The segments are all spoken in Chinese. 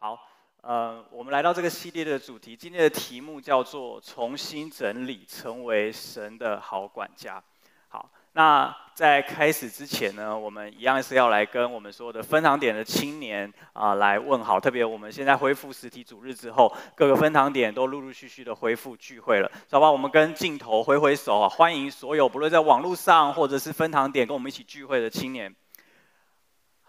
好，呃，我们来到这个系列的主题，今天的题目叫做“重新整理，成为神的好管家”。好。那在开始之前呢，我们一样是要来跟我们所有的分堂点的青年啊、来问好。特别我们现在恢复实体主日之后，各个分堂点都陆陆续续的恢复聚会了。好吧，我们跟镜头挥挥手啊，欢迎所有不论在网络上或者是分堂点跟我们一起聚会的青年。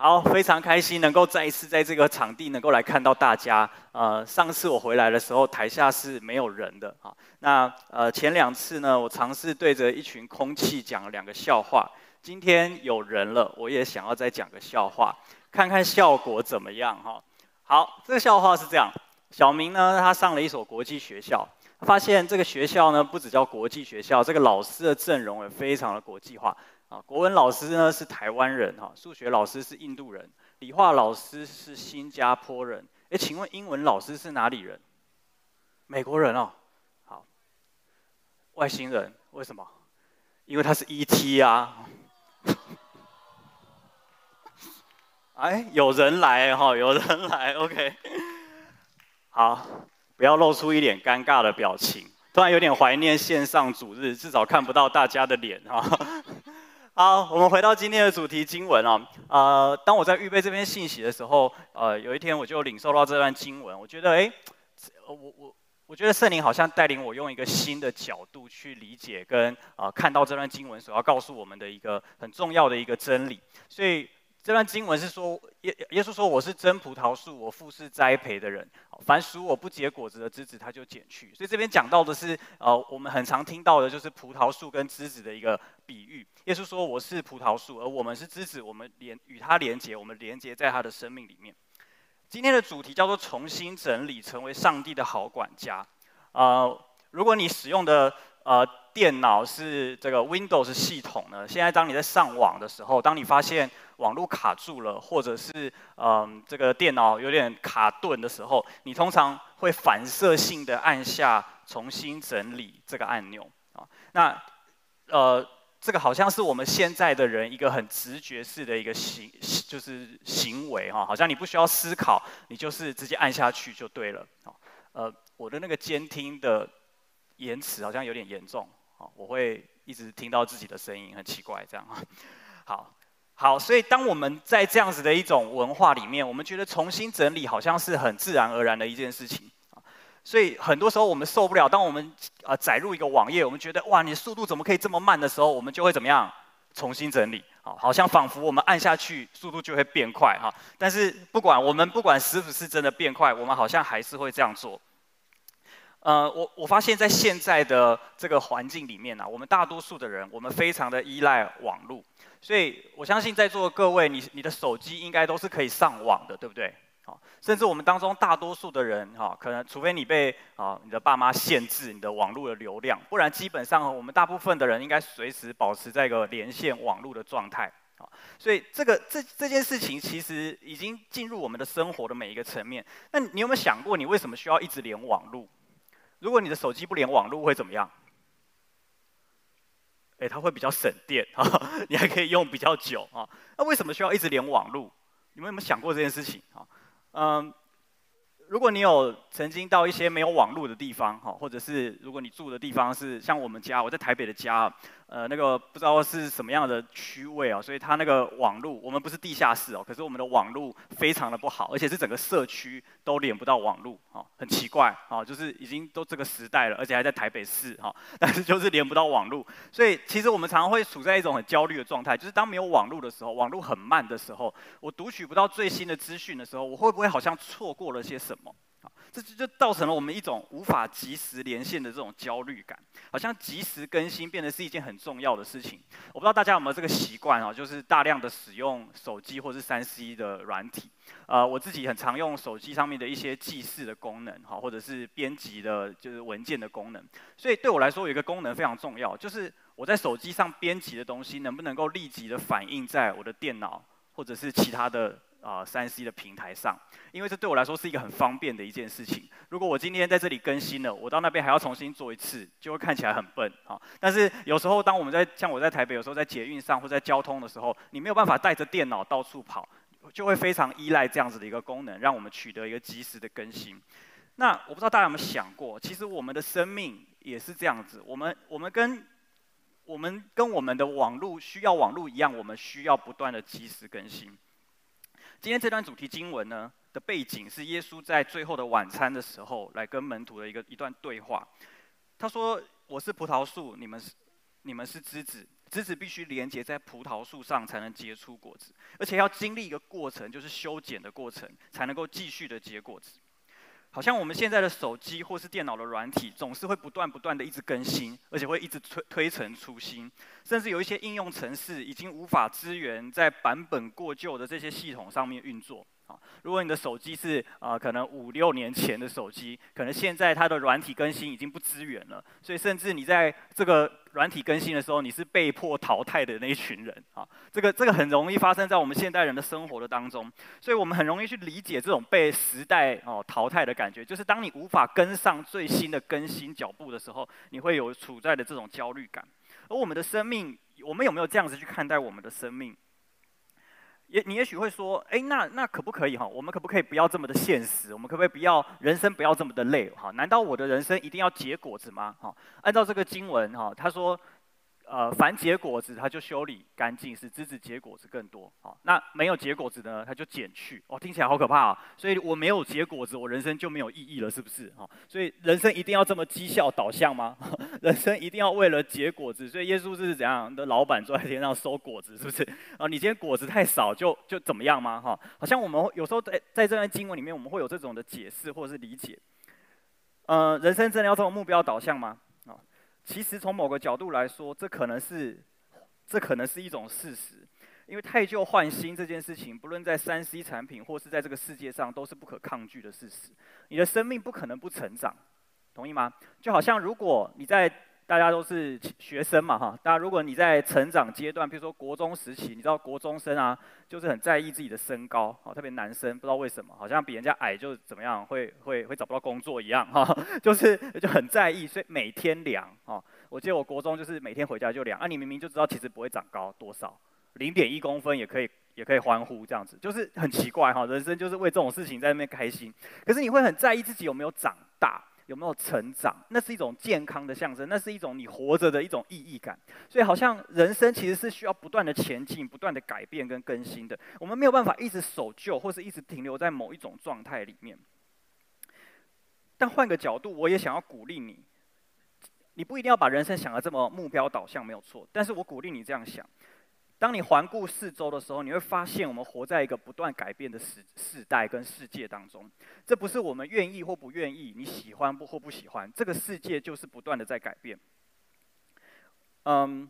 好，非常开心能够再一次在这个场地能够来看到大家。呃，上次我回来的时候，台下是没有人的哈。那呃前两次呢，我尝试对着一群空气讲了两个笑话。今天有人了，我也想要再讲个笑话，看看效果怎么样哈。好，这个笑话是这样：小明呢，他上了一所国际学校，发现这个学校呢不只叫国际学校，这个老师的阵容也非常的国际化。啊，国文老师呢是台湾人哈，数学老师是印度人，理化老师是新加坡人。哎，请问英文老师是哪里人？美国人哦。好，外星人为什么？因为他是 ET 啊。哎，有人来哈，有人来，OK。好，不要露出一脸尴尬的表情，突然有点怀念线上主日，至少看不到大家的脸哈。好，我们回到今天的主题经文啊。呃，当我在预备这篇信息的时候，呃，有一天我就领受到这段经文，我觉得，哎，我我我觉得圣灵好像带领我用一个新的角度去理解跟啊、看到这段经文所要告诉我们的一个很重要的一个真理，所以。这段经文是说，耶耶稣说：“我是真葡萄树，我父是栽培的人。凡属我不结果子的枝子，他就剪去。”所以这边讲到的是，呃，我们很常听到的就是葡萄树跟枝子的一个比喻。耶稣说：“我是葡萄树，而我们是枝子，我们连与他连结，我们连接在他的生命里面。”今天的主题叫做“重新整理，成为上帝的好管家”。呃，如果你使用的呃电脑是这个 Windows 系统呢，现在当你在上网的时候，当你发现网络卡住了，或者是嗯、呃、这个电脑有点卡顿的时候，你通常会反射性的按下重新整理这个按钮啊。那呃这个好像是我们现在的人一个很直觉式的一个行就是行为哈，好像你不需要思考，你就是直接按下去就对了。呃，我的那个监听的延迟好像有点严重啊，我会一直听到自己的声音，很奇怪这样啊。好。好，所以当我们在这样子的一种文化里面，我们觉得重新整理好像是很自然而然的一件事情啊。所以很多时候我们受不了，当我们呃载入一个网页，我们觉得哇，你的速度怎么可以这么慢的时候，我们就会怎么样重新整理啊？好像仿佛我们按下去，速度就会变快哈。但是不管我们不管是不是真的变快，我们好像还是会这样做。呃，我我发现在现在的这个环境里面呢，我们大多数的人，我们非常的依赖网络。所以我相信在座的各位，你你的手机应该都是可以上网的，对不对？好，甚至我们当中大多数的人，哈，可能除非你被啊你的爸妈限制你的网络的流量，不然基本上我们大部分的人应该随时保持在一个连线网络的状态。好，所以这个这这件事情其实已经进入我们的生活的每一个层面。那你有没有想过，你为什么需要一直连网络？如果你的手机不连网络会怎么样？哎，它会比较省电啊，你还可以用比较久啊。那为什么需要一直连网络？你们有没有想过这件事情啊？嗯，如果你有曾经到一些没有网路的地方哈，或者是如果你住的地方是像我们家，我在台北的家。呃，那个不知道是什么样的区位啊，所以它那个网路，我们不是地下室哦，可是我们的网路非常的不好，而且是整个社区都连不到网路，哦，很奇怪，哦，就是已经都这个时代了，而且还在台北市，哈，但是就是连不到网路，所以其实我们常常会处在一种很焦虑的状态，就是当没有网路的时候，网路很慢的时候，我读取不到最新的资讯的时候，我会不会好像错过了些什么？这就就造成了我们一种无法及时连线的这种焦虑感，好像及时更新变得是一件很重要的事情。我不知道大家有没有这个习惯啊，就是大量的使用手机或是三 C 的软体。呃，我自己很常用手机上面的一些记事的功能，哈，或者是编辑的，就是文件的功能。所以对我来说，有一个功能非常重要，就是我在手机上编辑的东西，能不能够立即的反映在我的电脑或者是其他的。啊，三 C 的平台上，因为这对我来说是一个很方便的一件事情。如果我今天在这里更新了，我到那边还要重新做一次，就会看起来很笨啊。但是有时候，当我们在像我在台北，有时候在捷运上或在交通的时候，你没有办法带着电脑到处跑，就会非常依赖这样子的一个功能，让我们取得一个及时的更新。那我不知道大家有没有想过，其实我们的生命也是这样子，我们我们跟我们跟我们的网络需要网络一样，我们需要不断的及时更新。今天这段主题经文呢的背景是耶稣在最后的晚餐的时候，来跟门徒的一个一段对话。他说：“我是葡萄树，你们是你们是枝子。”枝子必须连接在葡萄树上才能结出果子，而且要经历一个过程，就是修剪的过程，才能够继续的结果子。好像我们现在的手机或是电脑的软体，总是会不断不断的一直更新，而且会一直推推陈出新，甚至有一些应用程式已经无法支援在版本过旧的这些系统上面运作。啊如果你的手机是啊、可能五六年前的手机，可能现在它的软体更新已经不支援了，所以甚至你在这个软体更新的时候，你是被迫淘汰的那一群人啊。这个这个很容易发生在我们现代人的生活的当中，所以我们很容易去理解这种被时代哦淘汰的感觉，就是当你无法跟上最新的更新脚步的时候，你会有处在的这种焦虑感。而我们的生命，我们有没有这样子去看待我们的生命？也，你也许会说，哎，那那可不可以哈？我们可不可以不要这么的现实？我们可不可以不要人生不要这么的累？哈，难道我的人生一定要结果子吗？哈，按照这个经文哈，他说。呃，凡结果子，它就修理干净，使枝子结果子更多。好，那没有结果子呢，它就剪去。哦，听起来好可怕啊！所以我没有结果子，我人生就没有意义了，是不是？哈，所以人生一定要这么绩效导向吗？人生一定要为了结果子？所以耶稣是怎样的老板坐在天上收果子，是不是？啊，你今天果子太少，就就怎么样吗？哈，好像我们有时候在在这段经文里面，我们会有这种的解释或者是理解。呃，人生真的要这种目标导向吗？其实从某个角度来说，这可能是，这可能是一种事实，因为太旧换新这件事情，不论在三 C 产品或是在这个世界上，都是不可抗拒的事实。你的生命不可能不成长，同意吗？就好像如果你在。大家都是学生嘛，哈！大家如果你在成长阶段，比如说国中时期，你知道国中生啊，就是很在意自己的身高，哈，特别男生，不知道为什么，好像比人家矮就怎么样，会会会找不到工作一样，哈，就是就很在意，所以每天量，哈。我记得我国中就是每天回家就量，啊，你明明就知道其实不会长高多少，零点一公分也可以也可以欢呼这样子，就是很奇怪哈，人生就是为这种事情在那边开心，可是你会很在意自己有没有长大。有没有成长？那是一种健康的象征，那是一种你活着的一种意义感。所以，好像人生其实是需要不断的前进、不断的改变跟更新的。我们没有办法一直守旧，或是一直停留在某一种状态里面。但换个角度，我也想要鼓励你，你不一定要把人生想得这么目标导向，没有错。但是我鼓励你这样想。当你环顾四周的时候，你会发现我们活在一个不断改变的时世代跟世界当中。这不是我们愿意或不愿意，你喜欢不或不喜欢，这个世界就是不断的在改变。嗯，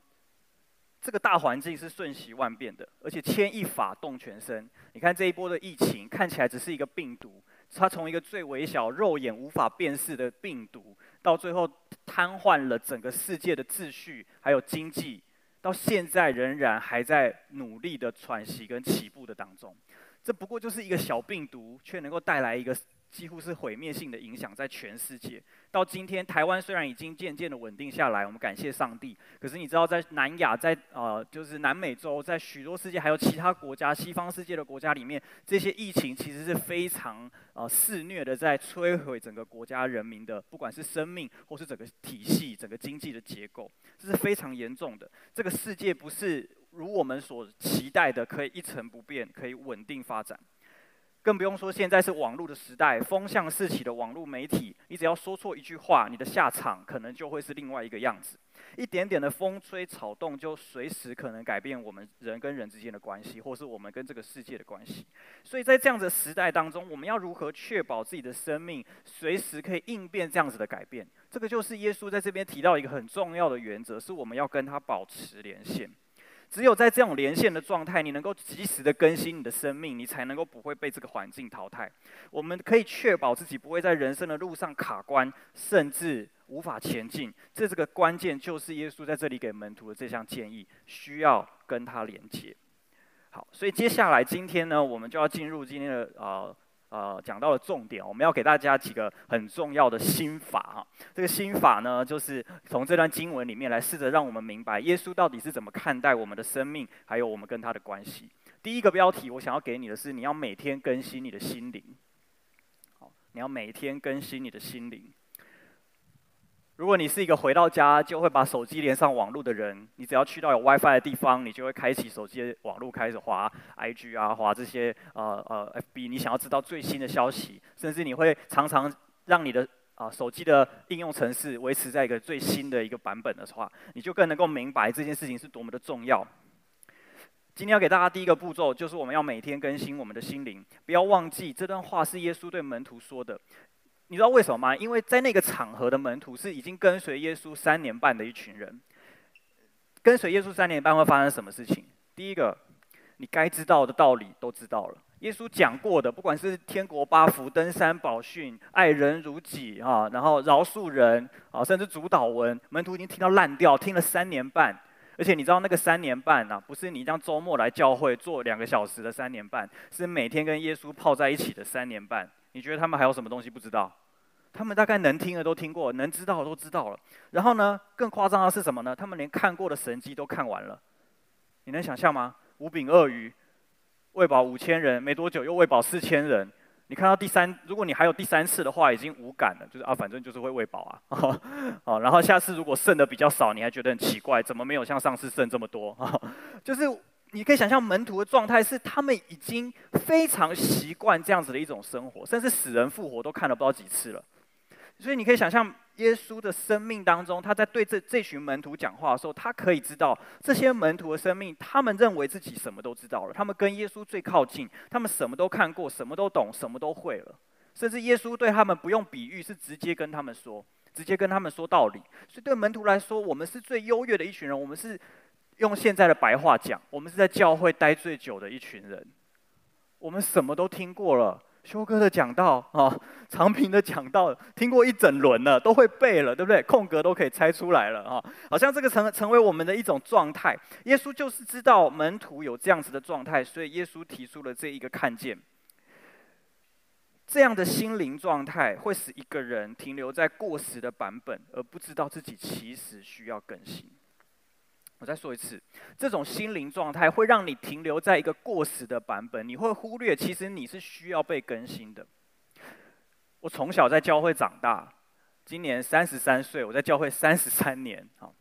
这个大环境是瞬息万变的，而且牵一发动全身。你看这一波的疫情，看起来只是一个病毒，它从一个最微小、肉眼无法辨识的病毒，到最后瘫痪了整个世界的秩序，还有经济。到现在仍然还在努力的喘息跟起步的当中，这不过就是一个小病毒，却能够带来一个几乎是毁灭性的影响在全世界。到今天，台湾虽然已经渐渐的稳定下来，我们感谢上帝。可是你知道，在南亚，在呃，就是南美洲，在许多世界还有其他国家，西方世界的国家里面，这些疫情其实是非常呃肆虐的，在摧毁整个国家人民的，不管是生命或是整个体系、整个经济的结构，这是非常严重的。这个世界不是如我们所期待的，可以一成不变，可以稳定发展。更不用说，现在是网络的时代，风向四起的网络媒体，你只要说错一句话，你的下场可能就会是另外一个样子。一点点的风吹草动，就随时可能改变我们人跟人之间的关系，或是我们跟这个世界的关系。所以在这样的时代当中，我们要如何确保自己的生命随时可以应变这样子的改变？这个就是耶稣在这边提到一个很重要的原则，是我们要跟他保持连线。只有在这种连线的状态，你能够及时的更新你的生命，你才能够不会被这个环境淘汰。我们可以确保自己不会在人生的路上卡关，甚至无法前进。这这个关键就是耶稣在这里给门徒的这项建议，需要跟他连接。好，所以接下来今天呢，我们就要进入今天的呃。呃，讲到了重点，我们要给大家几个很重要的心法哈。这个心法呢，就是从这段经文里面来试着让我们明白，耶稣到底是怎么看待我们的生命，还有我们跟他的关系。第一个标题我想要给你的是，你要每天更新你的心灵。好，你要每天更新你的心灵。如果你是一个回到家就会把手机连上网络的人，你只要去到有 WiFi 的地方，你就会开启手机的网络，开始滑 IG 啊，滑这些呃呃 FB，你想要知道最新的消息，甚至你会常常让你的啊、手机的应用程式维持在一个最新的一个版本的话，你就更能够明白这件事情是多么的重要。今天要给大家第一个步骤，就是我们要每天更新我们的心灵，不要忘记这段话是耶稣对门徒说的。你知道为什么吗？因为在那个场合的门徒是已经跟随耶稣三年半的一群人。跟随耶稣三年半会发生什么事情？第一个，你该知道的道理都知道了。耶稣讲过的，不管是天国八福、登山宝训、爱人如己啊，然后饶恕人啊，甚至主祷文，门徒已经听到烂掉，听了三年半。而且你知道那个三年半呢、啊，不是你这样周末来教会做两个小时的三年半，是每天跟耶稣泡在一起的三年半。你觉得他们还有什么东西不知道？他们大概能听的都听过，能知道的都知道了。然后呢，更夸张的是什么呢？他们连看过的神迹都看完了。你能想象吗？五饼鳄鱼，喂饱五千人，没多久又喂饱四千人。你看到第三，如果你还有第三次的话，已经无感了，就是啊，反正就是会喂饱啊。好，然后下次如果剩的比较少，你还觉得很奇怪，怎么没有像上次剩这么多？就是。你可以想象门徒的状态是，他们已经非常习惯这样子的一种生活，甚至死人复活都看了不知道几次了。所以你可以想象，耶稣的生命当中，他在对这这群门徒讲话的时候，他可以知道这些门徒的生命，他们认为自己什么都知道了，他们跟耶稣最靠近，他们什么都看过，什么都懂，什么都会了。甚至耶稣对他们不用比喻，是直接跟他们说，直接跟他们说道理。所以对门徒来说，我们是最优越的一群人，我们是。用现在的白话讲，我们是在教会待最久的一群人。我们什么都听过了，修哥的讲道啊，长平的讲道，听过一整轮了，都会背了，对不对？空格都可以猜出来了啊，好像这个成成为我们的一种状态。耶稣就是知道门徒有这样子的状态，所以耶稣提出了这一个看见。这样的心灵状态会使一个人停留在过时的版本，而不知道自己其实需要更新。我再说一次，这种心灵状态会让你停留在一个过时的版本，你会忽略其实你是需要被更新的。我从小在教会长大，今年三十三岁，我在教会三十三年。好，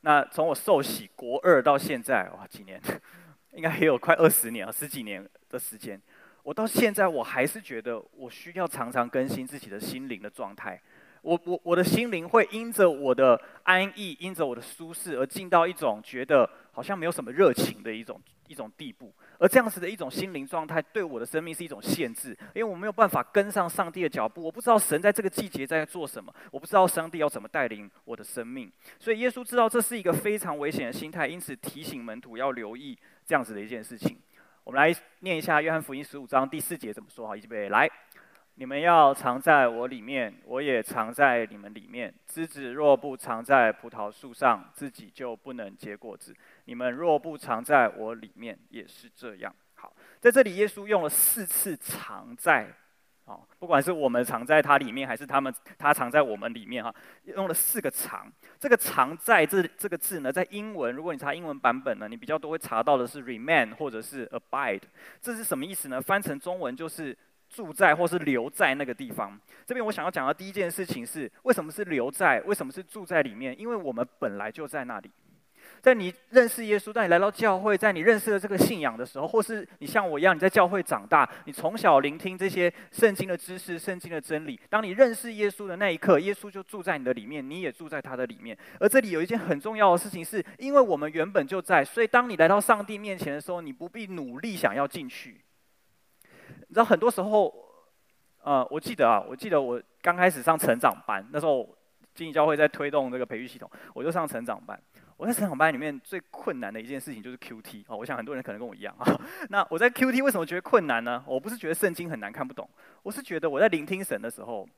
那从我受洗国二到现在，哇，几年？应该也有快二十年了，十几年的时间。我到现在我还是觉得我需要常常更新自己的心灵的状态。我我我的心灵会因着我的安逸，因着我的舒适而进到一种觉得好像没有什么热情的一种一种地步，而这样子的一种心灵状态对我的生命是一种限制，因为我没有办法跟上上帝的脚步，我不知道神在这个季节在做什么，我不知道上帝要怎么带领我的生命，所以耶稣知道这是一个非常危险的心态，因此提醒门徒要留意这样子的一件事情。我们来念一下约翰福音十五章第四节怎么说，好，预备来。你们要藏在我里面，我也藏在你们里面。枝子若不藏在葡萄树上，自己就不能结果子。你们若不藏在我里面，也是这样。好，在这里耶稣用了四次“藏在”，好，不管是我们藏在他里面，还是他们他藏在我们里面，哈，用了四个“藏”。这个“藏在”这这个字呢，在英文，如果你查英文版本呢，你比较多会查到的是 “remain” 或者是 “abide”。这是什么意思呢？翻成中文就是。住在或是留在那个地方。这边我想要讲的第一件事情是，为什么是留在？为什么是住在里面？因为我们本来就在那里。在你认识耶稣，在你来到教会，在你认识了这个信仰的时候，或是你像我一样，你在教会长大，你从小聆听这些圣经的知识、圣经的真理。当你认识耶稣的那一刻，耶稣就住在你的里面，你也住在他的里面。而这里有一件很重要的事情是，因为我们原本就在，所以当你来到上帝面前的时候，你不必努力想要进去。你知道很多时候，呃，我记得啊，我记得我刚开始上成长班，那时候经济教会在推动这个培育系统，我就上成长班。我在成长班里面最困难的一件事情就是 QT 啊，我想很多人可能跟我一样啊。那我在 QT 为什么觉得困难呢？我不是觉得圣经很难看不懂，我是觉得我在聆听神的时候，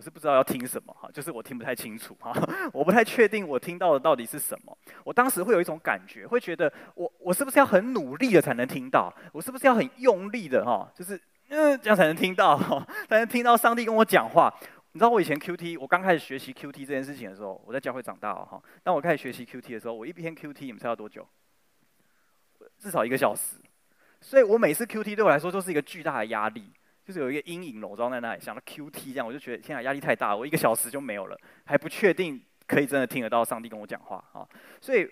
我是不知道要听什么哈，就是我听不太清楚哈，我不太确定我听到的到底是什么。我当时会有一种感觉，会觉得我我是不是要很努力的才能听到？我是不是要很用力的哈？就是嗯这样才能听到，才能听到上帝跟我讲话。你知道我以前 QT，我刚开始学习 QT 这件事情的时候，我在教会长大哈。当我开始学习 QT 的时候，我一边 QT，你们猜要多久？至少一个小时。所以我每次 QT 对我来说都是一个巨大的压力，就是有一个阴影笼罩在那里，想到 QT 这样，我就觉得天啊，压力太大，我一个小时就没有了，还不确定可以真的听得到上帝跟我讲话啊，所以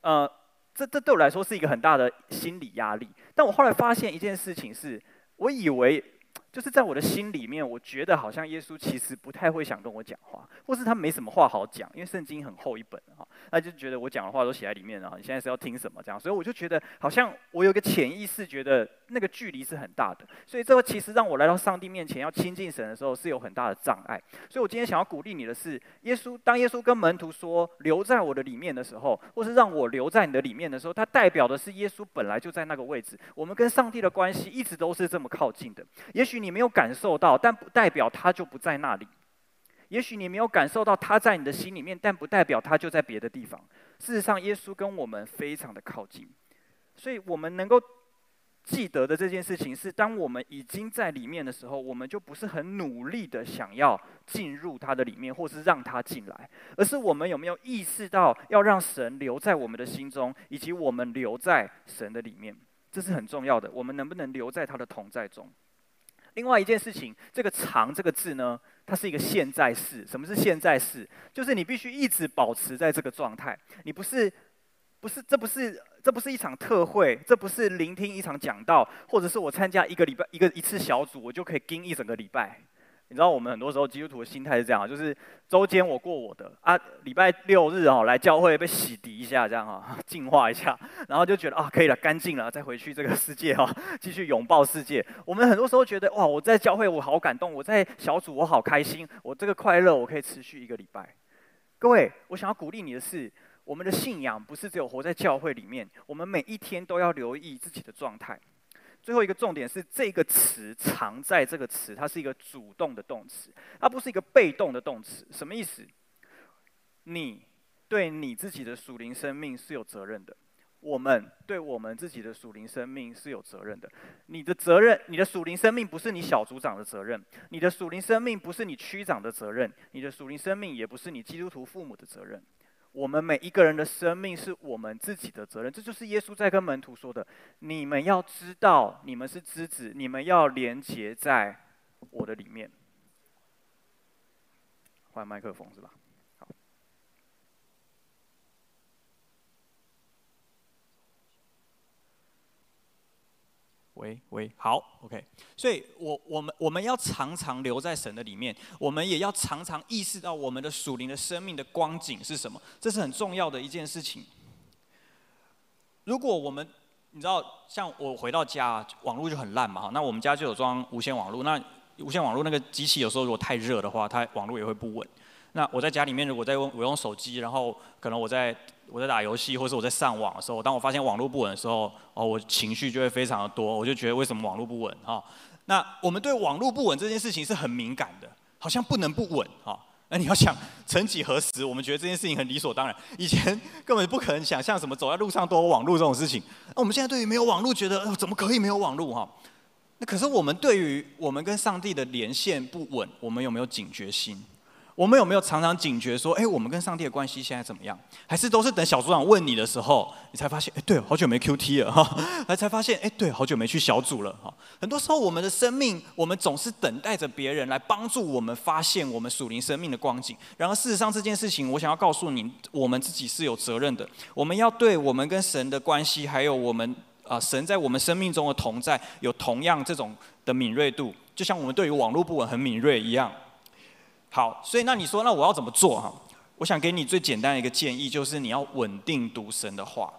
呃，这这对我来说是一个很大的心理压力。但我后来发现一件事情是，我以为。就是在我的心里面，我觉得好像耶稣其实不太会想跟我讲话，或是他没什么话好讲，因为圣经很厚一本哈，他就觉得我讲的话都写在里面了，你现在是要听什么这样，所以我就觉得好像我有个潜意识觉得那个距离是很大的，所以这个其实让我来到上帝面前要亲近神的时候是有很大的障碍。所以我今天想要鼓励你的是，耶稣当耶稣跟门徒说留在我的里面的时候，或是让我留在你的里面的时候，它代表的是耶稣本来就在那个位置，我们跟上帝的关系一直都是这么靠近的。也许你。你没有感受到，但不代表他就不在那里。也许你没有感受到他在你的心里面，但不代表他就在别的地方。事实上，耶稣跟我们非常的靠近，所以我们能够记得的这件事情是：当我们已经在里面的时候，我们就不是很努力的想要进入他的里面，或是让他进来，而是我们有没有意识到要让神留在我们的心中，以及我们留在神的里面，这是很重要的。我们能不能留在他的同在中？另外一件事情，这个“长”这个字呢，它是一个现在式。什么是现在式？就是你必须一直保持在这个状态。你不是，不是，这不是，这不是一场特会，这不是聆听一场讲道，或者是我参加一个礼拜一个一次小组，我就可以盯一整个礼拜。你知道我们很多时候基督徒的心态是这样，就是周间我过我的啊，礼拜六日哦来教会被洗涤一下，这样哈，净化一下，然后就觉得啊可以了，干净了，再回去这个世界哈，继续拥抱世界。我们很多时候觉得哇，我在教会我好感动，我在小组我好开心，我这个快乐我可以持续一个礼拜。各位，我想要鼓励你的是，我们的信仰不是只有活在教会里面，我们每一天都要留意自己的状态。最后一个重点是这个词“藏在”这个词，它是一个主动的动词，它不是一个被动的动词。什么意思？你对你自己的属灵生命是有责任的，我们对我们自己的属灵生命是有责任的。你的责任，你的属灵生命不是你小组长的责任，你的属灵生命不是你区长的责任，你的属灵生命也不是你基督徒父母的责任。我们每一个人的生命是我们自己的责任，这就是耶稣在跟门徒说的：“你们要知道，你们是枝子，你们要连接在我的里面。”换麦克风是吧？喂喂，好，OK。所以我，我们我们要常常留在神的里面，我们也要常常意识到我们的属灵的生命的光景是什么，这是很重要的一件事情。如果我们，你知道，像我回到家，网络就很烂嘛，哈那我们家就有装无线网络，那无线网络那个机器有时候如果太热的话，它网络也会不稳。那我在家里面，如果在用我用手机，然后可能我在我在打游戏，或是我在上网的时候，当我发现网络不稳的时候，哦，我情绪就会非常的多，我就觉得为什么网络不稳哈？那我们对网络不稳这件事情是很敏感的，好像不能不稳哈。那你要想，曾几何时，我们觉得这件事情很理所当然，以前根本不可能想象什么走在路上都有网络这种事情。那我们现在对于没有网络，觉得哦，怎么可以没有网络哈？那可是我们对于我们跟上帝的连线不稳，我们有没有警觉心？我们有没有常常警觉说，哎，我们跟上帝的关系现在怎么样？还是都是等小组长问你的时候，你才发现，哎，对，好久没 QT 了哈，还才发现，哎，对，好久没去小组了哈。很多时候，我们的生命，我们总是等待着别人来帮助我们发现我们属灵生命的光景。然而，事实上这件事情，我想要告诉你，我们自己是有责任的。我们要对我们跟神的关系，还有我们啊神在我们生命中的同在，有同样这种的敏锐度，就像我们对于网络不稳很敏锐一样。好，所以那你说，那我要怎么做哈？我想给你最简单的一个建议，就是你要稳定读神的话。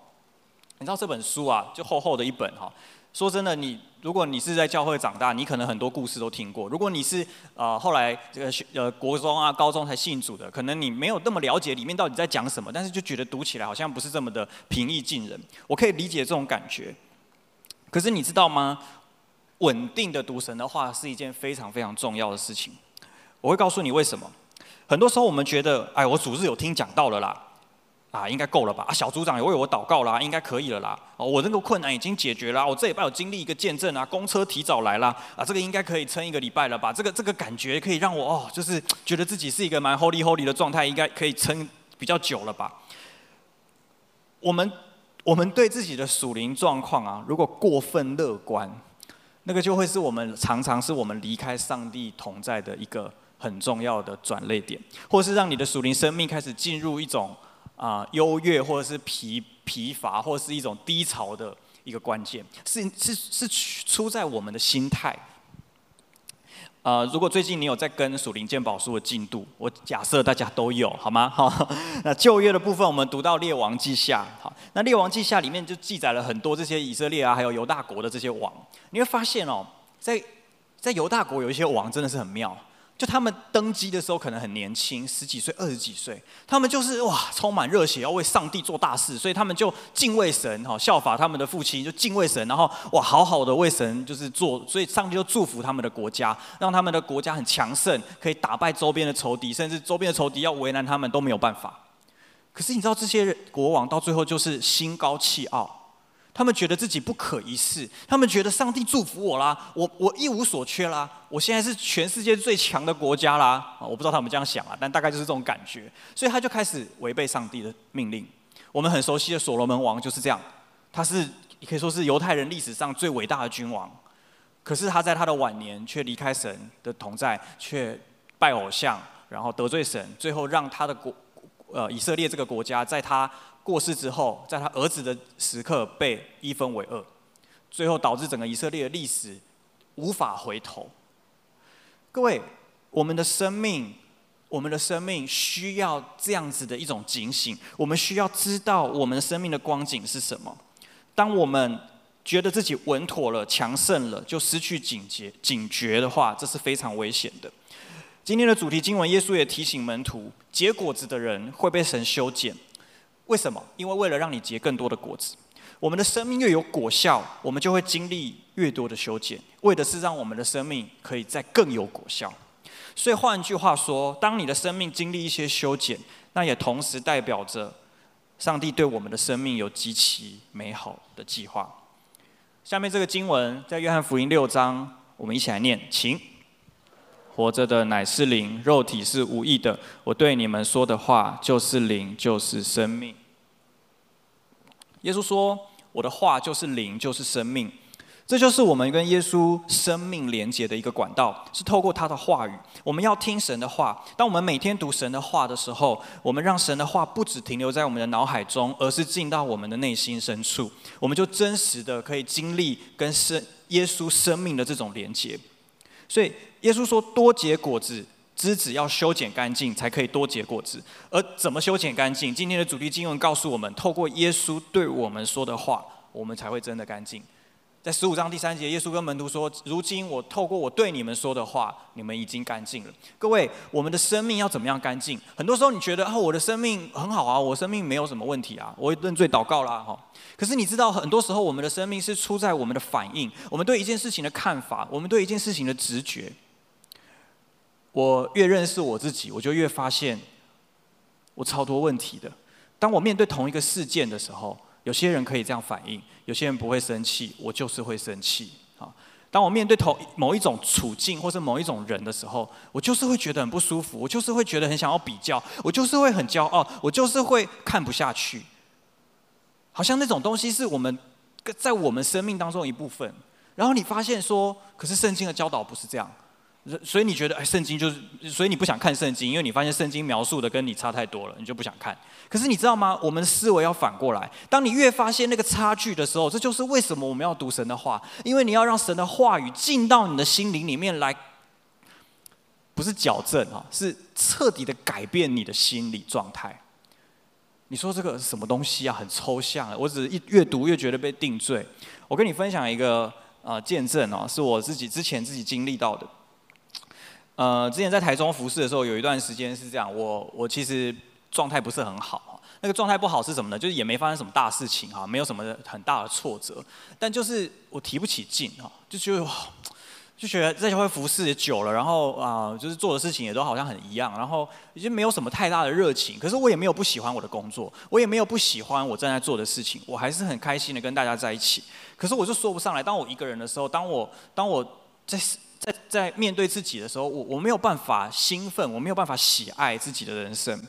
你知道这本书啊，就厚厚的一本哈。说真的，你如果你是在教会长大，你可能很多故事都听过。如果你是呃后来这个呃国中啊、高中才信主的，可能你没有那么了解里面到底在讲什么，但是就觉得读起来好像不是这么的平易近人。我可以理解这种感觉。可是你知道吗？稳定的读神的话是一件非常非常重要的事情。我会告诉你为什么。很多时候我们觉得，哎，我主日有听讲到了啦，啊，应该够了吧？啊，小组长也为我祷告啦，应该可以了啦。哦，我这个困难已经解决了，我这礼拜有经历一个见证啊，公车提早来啦，啊，这个应该可以撑一个礼拜了吧？这个这个感觉可以让我哦，就是觉得自己是一个蛮 holy holy 的状态，应该可以撑比较久了吧？我们我们对自己的属灵状况啊，如果过分乐观，那个就会是我们常常是我们离开上帝同在的一个很重要的转捩点，或是让你的属灵生命开始进入一种啊优越，或者是疲疲乏，或者是一种低潮的一个关键，是是是出在我们的心态。呃，如果最近你有在跟属灵鉴宝书的进度，我假设大家都有，好吗？好，那旧约的部分我们读到列王记下，好，那列王记下里面就记载了很多这些以色列啊，还有犹大国的这些王，你会发现哦，在在犹大国有一些王真的是很妙。就他们登基的时候可能很年轻，十几岁、二十几岁，他们就是哇，充满热血，要为上帝做大事，所以他们就敬畏神，哈，效法他们的父亲，就敬畏神，然后哇，好好的为神就是做，所以上帝就祝福他们的国家，让他们的国家很强盛，可以打败周边的仇敌，甚至周边的仇敌要为难他们都没有办法。可是你知道这些国王到最后就是心高气傲。他们觉得自己不可一世，他们觉得上帝祝福我啦，我我一无所缺啦，我现在是全世界最强的国家啦。啊，我不知道他们这样想啊，但大概就是这种感觉，所以他就开始违背上帝的命令。我们很熟悉的所罗门王就是这样，他是可以说是犹太人历史上最伟大的君王，可是他在他的晚年却离开神的同在，却拜偶像，然后得罪神，最后让他的国呃以色列这个国家在他。过世之后，在他儿子的时刻被一分为二，最后导致整个以色列的历史无法回头。各位，我们的生命，我们的生命需要这样子的一种警醒。我们需要知道我们生命的光景是什么。当我们觉得自己稳妥了、强盛了，就失去警觉、警觉的话，这是非常危险的。今天的主题经文，耶稣也提醒门徒：结果子的人会被神修剪。为什么？因为为了让你结更多的果子，我们的生命越有果效，我们就会经历越多的修剪，为的是让我们的生命可以再更有果效。所以换句话说，当你的生命经历一些修剪，那也同时代表着上帝对我们的生命有极其美好的计划。下面这个经文在约翰福音六章，我们一起来念，请。活着的乃是灵，肉体是无益的。我对你们说的话就是灵，就是生命。耶稣说：“我的话就是灵，就是生命。”这就是我们跟耶稣生命连接的一个管道，是透过他的话语。我们要听神的话。当我们每天读神的话的时候，我们让神的话不只停留在我们的脑海中，而是进到我们的内心深处。我们就真实的可以经历跟生耶稣生命的这种连接。所以。耶稣说：“多结果子，枝子要修剪干净，才可以多结果子。而怎么修剪干净？今天的主题经文告诉我们：透过耶稣对我们说的话，我们才会真的干净。在十五章第三节，耶稣跟门徒说：‘如今我透过我对你们说的话，你们已经干净了。’各位，我们的生命要怎么样干净？很多时候你觉得啊，我的生命很好啊，我生命没有什么问题啊，我认罪祷告啦，哈。可是你知道，很多时候我们的生命是出在我们的反应，我们对一件事情的看法，我们对一件事情的直觉。”我越认识我自己，我就越发现我超多问题的。当我面对同一个事件的时候，有些人可以这样反应，有些人不会生气，我就是会生气。啊，当我面对同某一种处境或是某一种人的时候，我就是会觉得很不舒服，我就是会觉得很想要比较，我就是会很骄傲，我就是会看不下去。好像那种东西是我们在我们生命当中一部分。然后你发现说，可是圣经的教导不是这样。所以你觉得哎，圣经就是，所以你不想看圣经，因为你发现圣经描述的跟你差太多了，你就不想看。可是你知道吗？我们的思维要反过来，当你越发现那个差距的时候，这就是为什么我们要读神的话，因为你要让神的话语进到你的心灵里面来，不是矫正啊，是彻底的改变你的心理状态。你说这个什么东西啊？很抽象，我只是一越读越觉得被定罪。我跟你分享一个呃见证哦，是我自己之前自己经历到的。呃，之前在台中服侍的时候，有一段时间是这样，我我其实状态不是很好。那个状态不好是什么呢？就是也没发生什么大事情哈，没有什么很大的挫折，但就是我提不起劲哈，就觉得就觉得在教会服侍也久了，然后啊、就是做的事情也都好像很一样，然后已经没有什么太大的热情。可是我也没有不喜欢我的工作，我也没有不喜欢我正在做的事情，我还是很开心的跟大家在一起。可是我就说不上来，当我一个人的时候，当我当我在。在在面对自己的时候，我我没有办法兴奋，我没有办法喜爱自己的人生。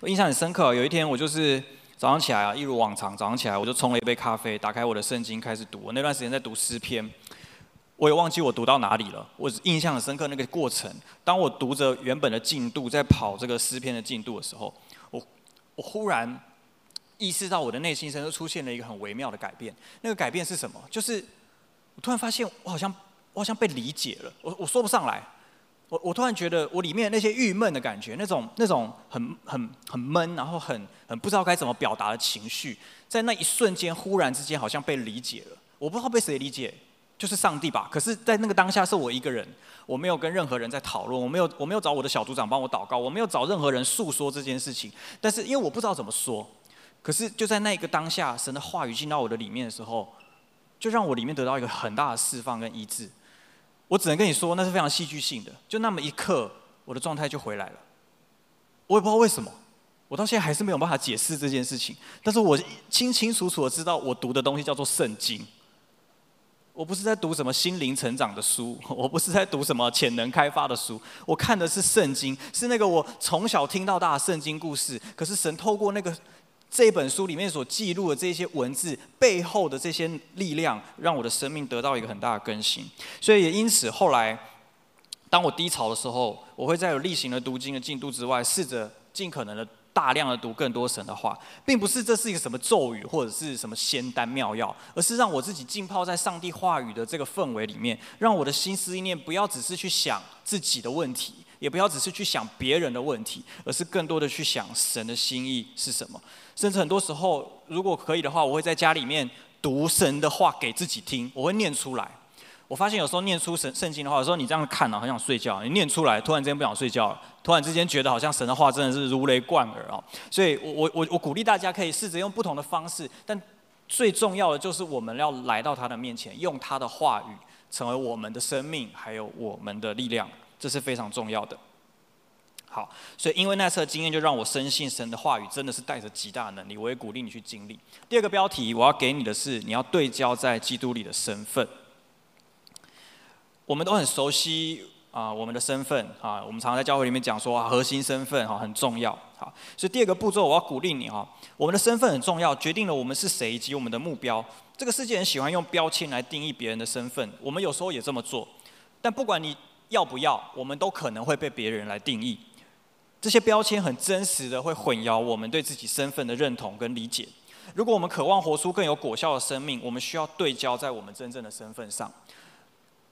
我印象很深刻，有一天我就是早上起来啊，一如往常，早上起来我就冲了一杯咖啡，打开我的圣经开始读。我那段时间在读诗篇，我也忘记我读到哪里了。我印象很深刻那个过程，当我读着原本的进度，在跑这个诗篇的进度的时候，我我忽然意识到我的内心深处出现了一个很微妙的改变。那个改变是什么？就是我突然发现我好像我好像被理解了。我我说不上来。我我突然觉得我里面那些郁闷的感觉，那种那种很很很闷，然后很很不知道该怎么表达的情绪，在那一瞬间忽然之间好像被理解了。我不知道被谁理解，就是上帝吧。可是，在那个当下是我一个人，我没有跟任何人在讨论，我没有我没有找我的小组长帮我祷告，我没有找任何人诉说这件事情。但是因为我不知道怎么说，可是就在那个当下，神的话语进到我的里面的时候，就让我里面得到一个很大的释放跟医治。我只能跟你说，那是非常戏剧性的。就那么一刻，我的状态就回来了。我也不知道为什么，我到现在还是没有办法解释这件事情。但是我清清楚楚的知道，我读的东西叫做圣经。我不是在读什么心灵成长的书，我不是在读什么潜能开发的书。我看的是圣经，是那个我从小听到大的圣经故事。可是神透过那个。这本书里面所记录的这些文字背后的这些力量，让我的生命得到一个很大的更新。所以也因此，后来当我低潮的时候，我会在有例行的读经的进度之外，试着尽可能的大量的读更多神的话，并不是这是一个什么咒语或者是什么仙丹妙药，而是让我自己浸泡在上帝话语的这个氛围里面，让我的心思意念不要只是去想自己的问题，也不要只是去想别人的问题，而是更多的去想神的心意是什么。甚至很多时候，如果可以的话，我会在家里面读神的话给自己听，我会念出来。我发现有时候念出神圣经的话，有时候你这样看啊，很想睡觉，你念出来，突然之间不想睡觉，突然之间觉得好像神的话真的是如雷贯耳啊。所以我我我我鼓励大家可以试着用不同的方式，但最重要的就是我们要来到他的面前，用他的话语成为我们的生命，还有我们的力量，这是非常重要的。好，所以因为那次的经验，就让我深信神的话语真的是带着极大能力。我也鼓励你去经历。第二个标题，我要给你的是，你要对焦在基督里的身份。我们都很熟悉啊，我们的身份啊，我们常常在教会里面讲说啊，核心身份哈很重要。好，所以第二个步骤，我要鼓励你哈，我们的身份很重要，决定了我们是谁以及我们的目标。这个世界很喜欢用标签来定义别人的身份，我们有时候也这么做。但不管你要不要，我们都可能会被别人来定义。这些标签很真实的会混淆我们对自己身份的认同跟理解。如果我们渴望活出更有果效的生命，我们需要对焦在我们真正的身份上。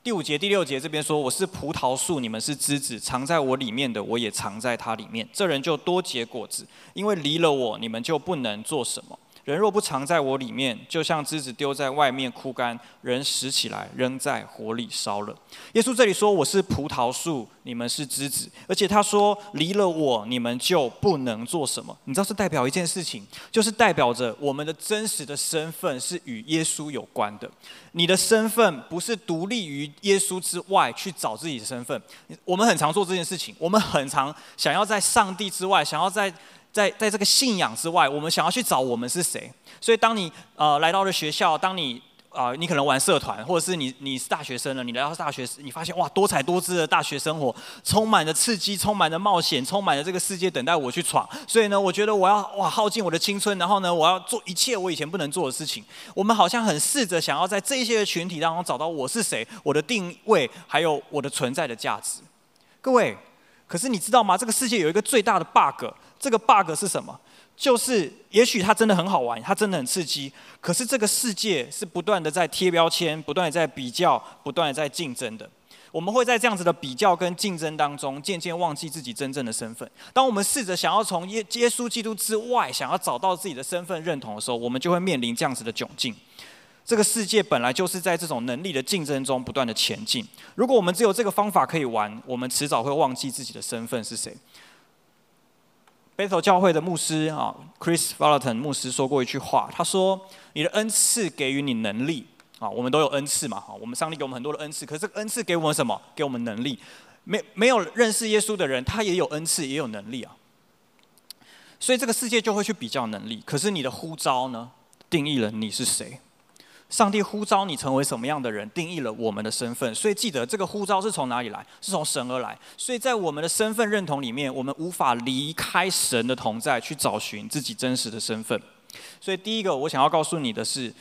第五节、第六节这边说：“我是葡萄树，你们是枝子，藏在我里面的，我也藏在它里面。这人就多结果子，因为离了我，你们就不能做什么。”人若不藏在我里面，就像枝子丢在外面枯干；人拾起来，扔在火里烧了。耶稣这里说：“我是葡萄树，你们是枝子。”而且他说：“离了我，你们就不能做什么。”你知道是代表一件事情，就是代表着我们的真实的身份是与耶稣有关的。你的身份不是独立于耶稣之外去找自己的身份。我们很常做这件事情，我们很常想要在上帝之外，想要在。在在这个信仰之外，我们想要去找我们是谁。所以，当你呃来到了学校，当你啊、呃，你可能玩社团，或者是你你是大学生了，你来到大学，你发现哇，多彩多姿的大学生活，充满着刺激，充满着冒险，充满着这个世界等待我去闯。所以呢，我觉得我要哇耗尽我的青春，然后呢，我要做一切我以前不能做的事情。我们好像很试着想要在这些群体当中找到我是谁，我的定位，还有我的存在的价值。各位，可是你知道吗？这个世界有一个最大的 bug。这个 bug 是什么？就是也许它真的很好玩，它真的很刺激。可是这个世界是不断的在贴标签，不断的在比较，不断的在竞争的。我们会在这样子的比较跟竞争当中，渐渐忘记自己真正的身份。当我们试着想要从耶耶稣基督之外，想要找到自己的身份认同的时候，我们就会面临这样子的窘境。这个世界本来就是在这种能力的竞争中不断的前进。如果我们只有这个方法可以玩，我们迟早会忘记自己的身份是谁。Bethel 教会的牧师啊，Chris Vallotton 牧师说过一句话，他说：“你的恩赐给予你能力啊，我们都有恩赐嘛，哈，我们上帝给我们很多的恩赐，可是这个恩赐给我们什么？给我们能力。没没有认识耶稣的人，他也有恩赐，也有能力啊。所以这个世界就会去比较能力，可是你的呼召呢，定义了你是谁。”上帝呼召你成为什么样的人，定义了我们的身份。所以记得，这个呼召是从哪里来？是从神而来。所以在我们的身份认同里面，我们无法离开神的同在，去找寻自己真实的身份。所以第一个我想要告诉你的是，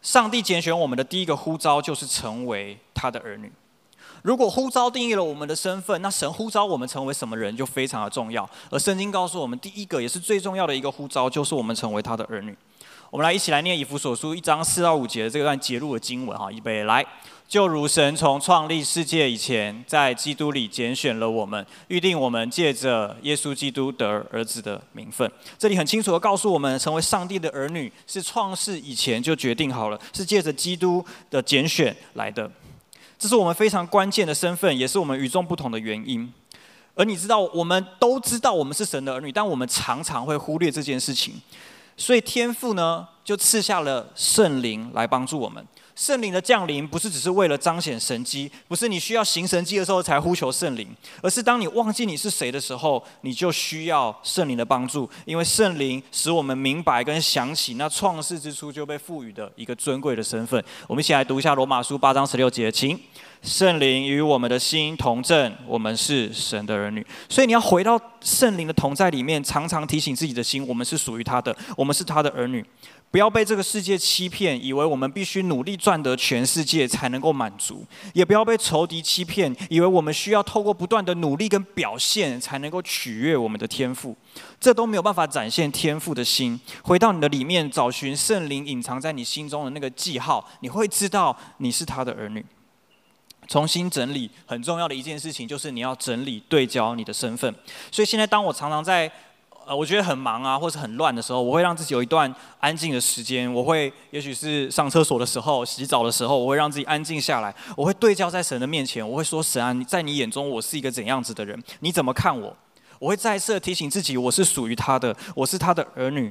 上帝拣选我们的第一个呼召就是成为他的儿女。如果呼召定义了我们的身份，那神呼召我们成为什么人就非常的重要。而圣经告诉我们，第一个也是最重要的一个呼召，就是我们成为他的儿女。我们来一起来念以弗所书一章四到五节的这段节录的经文哈，预备来。就如神从创立世界以前，在基督里拣选了我们，预定我们借着耶稣基督得儿子的名分。这里很清楚地告诉我们，成为上帝的儿女是创世以前就决定好了，是借着基督的拣选来的。这是我们非常关键的身份，也是我们与众不同的原因。而你知道，我们都知道我们是神的儿女，但我们常常会忽略这件事情。所以天父呢，就赐下了圣灵来帮助我们。圣灵的降临不是只是为了彰显神迹，不是你需要行神迹的时候才呼求圣灵，而是当你忘记你是谁的时候，你就需要圣灵的帮助，因为圣灵使我们明白跟想起那创世之初就被赋予的一个尊贵的身份。我们一起来读一下罗马书八章十六节，请。圣灵与我们的心同证，我们是神的儿女。所以你要回到圣灵的同在里面，常常提醒自己的心，我们是属于他的，我们是他的儿女。不要被这个世界欺骗，以为我们必须努力赚得全世界才能够满足；也不要被仇敌欺骗，以为我们需要透过不断的努力跟表现才能够取悦我们的天赋。这都没有办法展现天赋的心。回到你的里面，找寻圣灵隐藏在你心中的那个记号，你会知道你是他的儿女。重新整理很重要的一件事情，就是你要整理对焦你的身份。所以现在，当我常常在呃，我觉得很忙啊，或是很乱的时候，我会让自己有一段安静的时间。我会，也许是上厕所的时候、洗澡的时候，我会让自己安静下来。我会对焦在神的面前，我会说：“神啊，在你眼中我是一个怎样子的人？你怎么看我？”我会再次提醒自己，我是属于他的，我是他的儿女。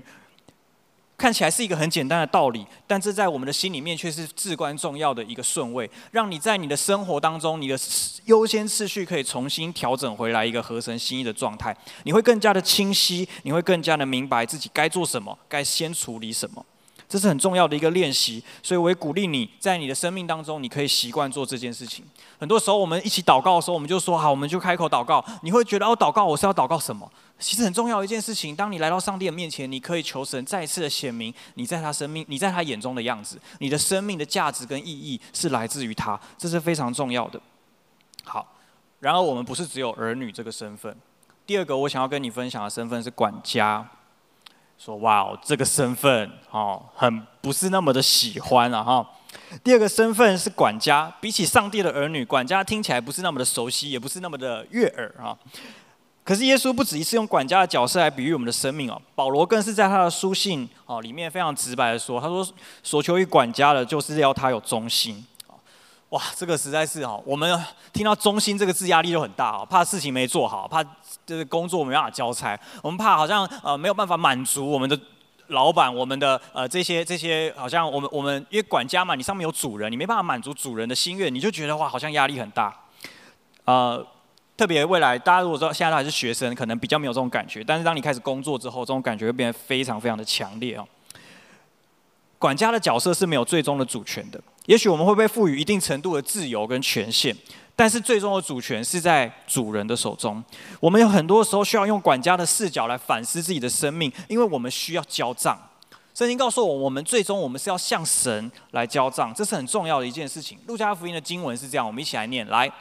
看起来是一个很简单的道理，但这在我们的心里面却是至关重要的一个顺位，让你在你的生活当中，你的优先次序可以重新调整回来一个合神心意的状态。你会更加的清晰，你会更加的明白自己该做什么，该先处理什么。这是很重要的一个练习，所以我也鼓励你在你的生命当中，你可以习惯做这件事情。很多时候我们一起祷告的时候，我们就说好，我们就开口祷告。你会觉得哦，祷告我是要祷告什么？其实很重要一件事情，当你来到上帝的面前，你可以求神再次的显明你在他生命、你在他眼中的样子，你的生命的价值跟意义是来自于他，这是非常重要的。好，然而我们不是只有儿女这个身份。第二个我想要跟你分享的身份是管家。说哇哦，这个身份哦，很不是那么的喜欢啊哈。第二个身份是管家，比起上帝的儿女，管家听起来不是那么的熟悉，也不是那么的悦耳啊。可是耶稣不止一次用管家的角色来比喻我们的生命哦。保罗更是在他的书信哦里面非常直白的说，他说所求于管家的，就是要他有忠心。哇，这个实在是哈，我们听到“中心”这个字压力就很大啊，怕事情没做好，怕这个工作没办法交差，我们怕好像呃没有办法满足我们的老板，我们的呃这些这些，好像我们我们因为管家嘛，你上面有主人，你没办法满足主人的心愿，你就觉得哇，好像压力很大。呃，特别未来大家如果说现在还是学生，可能比较没有这种感觉，但是当你开始工作之后，这种感觉会变得非常非常的强烈哦。管家的角色是没有最终的主权的。也许我们会被赋予一定程度的自由跟权限，但是最终的主权是在主人的手中。我们有很多时候需要用管家的视角来反思自己的生命，因为我们需要交账。圣经告诉我，我们最终我们是要向神来交账，这是很重要的一件事情。路加福音的经文是这样，我们一起来念：来，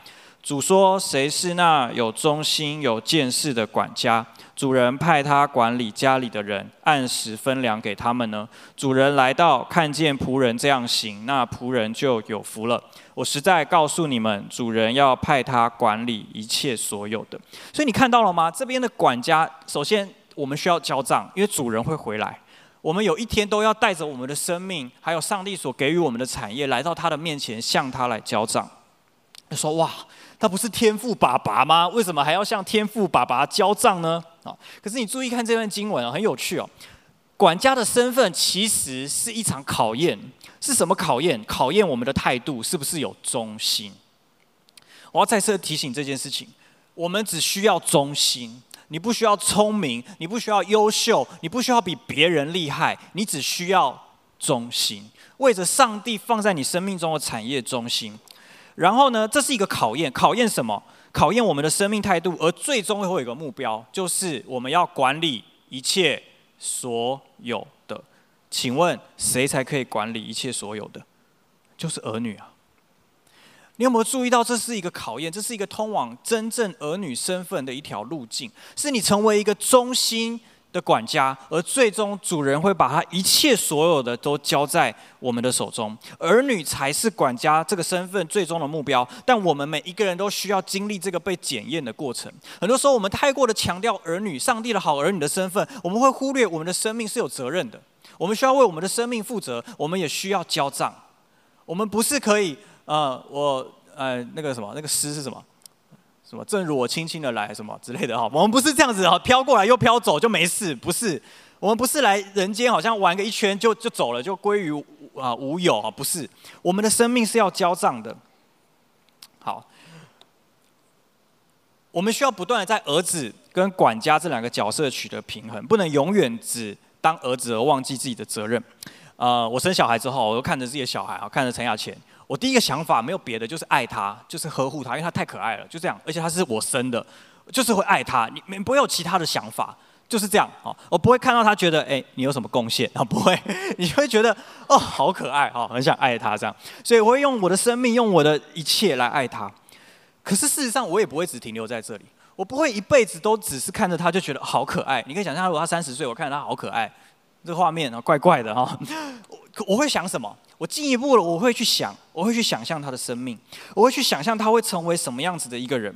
主说，谁是那有忠心、有见识的管家？主人派他管理家里的人，按时分粮给他们呢。主人来到，看见仆人这样行，那仆人就有福了。我实在告诉你们，主人要派他管理一切所有的。所以你看到了吗？这边的管家，首先我们需要交账，因为主人会回来。我们有一天都要带着我们的生命，还有上帝所给予我们的产业，来到他的面前，向他来交账。他说：“哇。”他不是天父爸爸吗？为什么还要向天父爸爸交账呢？啊！可是你注意看这段经文啊，很有趣哦。管家的身份其实是一场考验，是什么考验？考验我们的态度是不是有忠心？我要再次提醒这件事情：我们只需要忠心，你不需要聪明，你不需要优秀，你不需要比别人厉害，你只需要忠心，为着上帝放在你生命中的产业忠心。然后呢，这是一个考验，考验什么？考验我们的生命态度，而最终会有一个目标，就是我们要管理一切所有的。请问谁才可以管理一切所有的？就是儿女啊！你有没有注意到，这是一个考验，这是一个通往真正儿女身份的一条路径，是你成为一个忠心的管家，而最终主人会把他一切所有的都交在我们的手中。儿女才是管家这个身份最终的目标，但我们每一个人都需要经历这个被检验的过程。很多时候，我们太过的强调儿女、上帝的好儿女的身份，我们会忽略我们的生命是有责任的。我们需要为我们的生命负责，我们也需要交账。我们不是可以，呃，我呃那个什么，那个诗是什么？什么？正如我轻轻的来，什么之类的哈。我们不是这样子哈，飘过来又飘走就没事，不是。我们不是来人间好像玩个一圈就就走了，就归于啊无有啊，不是。我们的生命是要交账的。好，我们需要不断的在儿子跟管家这两个角色取得平衡，不能永远只当儿子而忘记自己的责任。呃，我生小孩之后，我就看着自己的小孩啊，看着陈雅倩。我第一个想法没有别的，就是爱他，就是呵护他，因为他太可爱了，就这样。而且他是我生的，就是会爱他。你不会有其他的想法，就是这样啊。我不会看到他觉得，哎，你有什么贡献啊？不会，你会觉得，哦，好可爱啊，很想爱他这样。所以我会用我的生命，用我的一切来爱他。可是事实上，我也不会只停留在这里。我不会一辈子都只是看着他就觉得好可爱。你可以想象，如果他三十岁，我看着他好可爱，这画面啊，怪怪的哈。我会想什么？我进一步了，我会去想，我会去想象他的生命，我会去想象他会成为什么样子的一个人，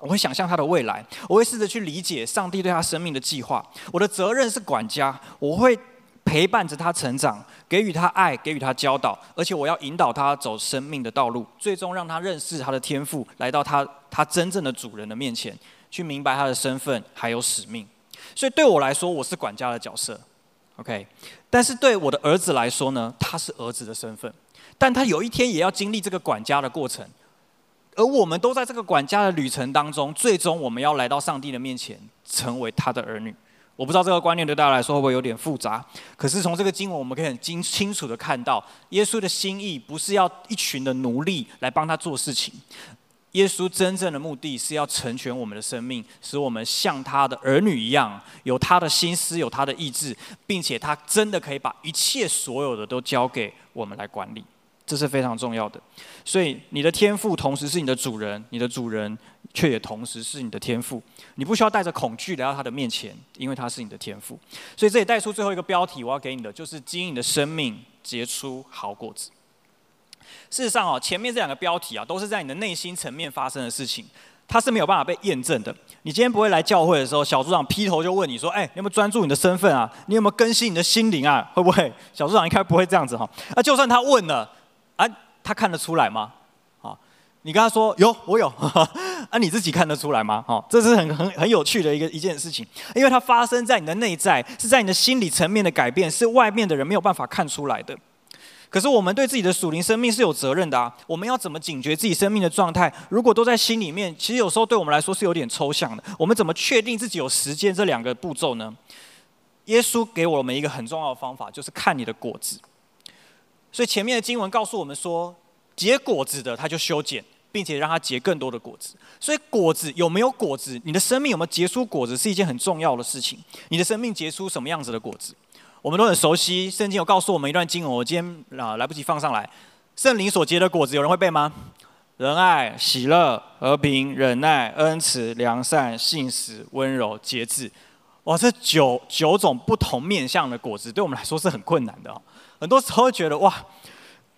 我会想象他的未来，我会试着去理解上帝对他生命的计划。我的责任是管家，我会陪伴着他成长，给予他爱，给予他教导，而且我要引导他走生命的道路，最终让他认识他的天赋，来到他他真正的主人的面前，去明白他的身份还有使命。所以对我来说，我是管家的角色。OK，但是对我的儿子来说呢，他是儿子的身份，但他有一天也要经历这个管家的过程，而我们都在这个管家的旅程当中，最终我们要来到上帝的面前，成为他的儿女。我不知道这个观念对大家来说会不会有点复杂，可是从这个经文我们可以很清清楚的看到，耶稣的心意不是要一群的奴隶来帮他做事情。耶稣真正的目的是要成全我们的生命，使我们像他的儿女一样，有他的心思，有他的意志，并且他真的可以把一切所有的都交给我们来管理，这是非常重要的。所以，你的天赋同时是你的主人，你的主人却也同时是你的天赋。你不需要带着恐惧来到他的面前，因为他是你的天赋。所以，这里带出最后一个标题，我要给你的就是经营你的生命，结出好果子。事实上哦，前面这两个标题啊，都是在你的内心层面发生的事情，它是没有办法被验证的。你今天不会来教会的时候，小组长劈头就问你说：“哎，你有没有专注你的身份啊？你有没有更新你的心灵啊？会不会？” 小组长应该不会这样子哈。那就算他问了，啊，他看得出来吗？啊，你跟他说有，我有，啊，你自己看得出来吗？哈，这是很很很有趣的一个一件事情，因为它发生在你的内在，是在你的心理层面的改变，是外面的人没有办法看出来的。可是我们对自己的属灵生命是有责任的啊！我们要怎么警觉自己生命的状态？如果都在心里面，其实有时候对我们来说是有点抽象的。我们怎么确定自己有时间这两个步骤呢？耶稣给我们一个很重要的方法，就是看你的果子。所以前面的经文告诉我们说，结果子的他就修剪，并且让他结更多的果子。所以果子有没有果子，你的生命有没有结出果子，是一件很重要的事情。你的生命结出什么样子的果子？我们都很熟悉，圣经有告诉我们一段经文，我今天啊来不及放上来。圣灵所结的果子，有人会背吗？仁爱、喜乐、和平、忍耐、恩慈、良善、信实、温柔、节制。哇，这九九种不同面向的果子，对我们来说是很困难的。很多时候会觉得哇，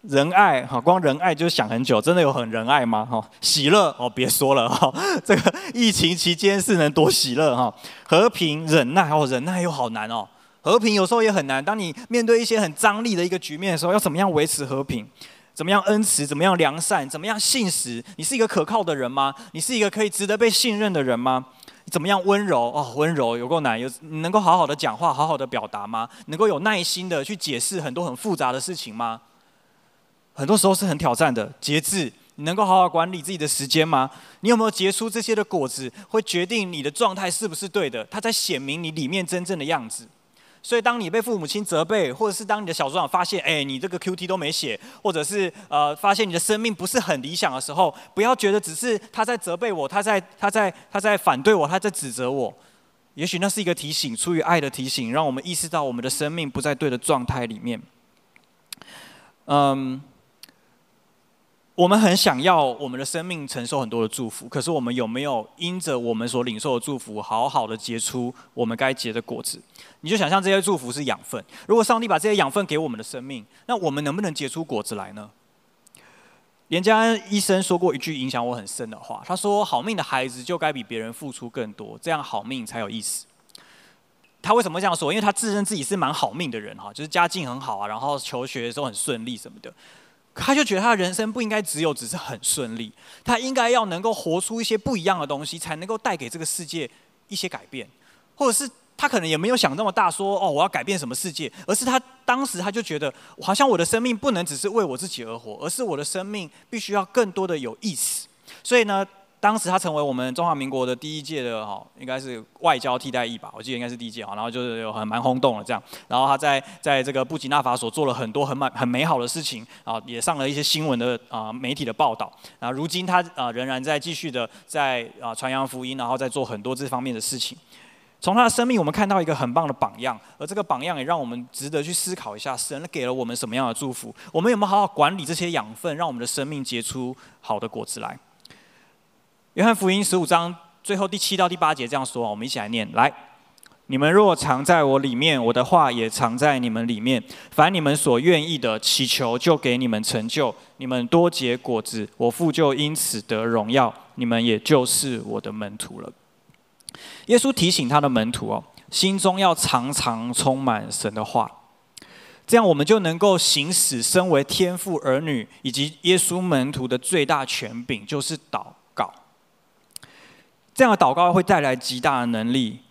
仁爱哈，光仁爱就想很久，真的有很仁爱吗？哈，喜乐哦，别说了哈，这个疫情期间是能多喜乐哈。和平、忍耐哦，忍耐又好难哦。和平有时候也很难。当你面对一些很张力的一个局面的时候，要怎么样维持和平？怎么样恩慈？怎么样良善？怎么样信实？你是一个可靠的人吗？你是一个可以值得被信任的人吗？怎么样温柔？哦，温柔有够难。有你能够好好的讲话，好好的表达吗？能够有耐心的去解释很多很复杂的事情吗？很多时候是很挑战的。节制，你能够好好管理自己的时间吗？你有没有结出这些的果子？会决定你的状态是不是对的？它在显明你里面真正的样子。所以，当你被父母亲责备，或者是当你的小组长发现，哎，你这个 QT 都没写，或者是呃，发现你的生命不是很理想的时候，不要觉得只是他在责备我，他在他在他在反对我，他在指责我。也许那是一个提醒，出于爱的提醒，让我们意识到我们的生命不在对的状态里面。嗯，我们很想要我们的生命承受很多的祝福，可是我们有没有因着我们所领受的祝福，好好的结出我们该结的果子？你就想象这些祝福是养分，如果上帝把这些养分给我们的生命，那我们能不能结出果子来呢？连家安医生说过一句影响我很深的话，他说：“好命的孩子就该比别人付出更多，这样好命才有意思。”他为什么这样说？因为他自认自己是蛮好命的人哈，就是家境很好啊，然后求学的时候很顺利什么的。他就觉得他的人生不应该只有只是很顺利，他应该要能够活出一些不一样的东西，才能够带给这个世界一些改变，或者是。他可能也没有想那么大，说哦，我要改变什么世界，而是他当时他就觉得，好像我的生命不能只是为我自己而活，而是我的生命必须要更多的有意思。所以呢，当时他成为我们中华民国的第一届的哈，应该是外交替代役吧，我记得应该是第一届哈，然后就是有很蛮轰动的这样，然后他在在这个布吉纳法索做了很多很满很美好的事情啊，也上了一些新闻的啊媒体的报道啊，如今他啊仍然在继续的在啊传扬福音，然后在做很多这方面的事情。从他的生命，我们看到一个很棒的榜样，而这个榜样也让我们值得去思考一下：神给了我们什么样的祝福？我们有没有好好管理这些养分，让我们的生命结出好的果子来？约翰福音十五章最后第七到第八节这样说，我们一起来念：来，你们若藏在我里面，我的话也藏在你们里面。凡你们所愿意的，祈求就给你们成就。你们多结果子，我父就因此得荣耀。你们也就是我的门徒了。耶稣提醒他的门徒哦，心中要常常充满神的话，这样我们就能够行使身为天父儿女以及耶稣门徒的最大权柄，就是祷。这样的祷告会带来极大的能力。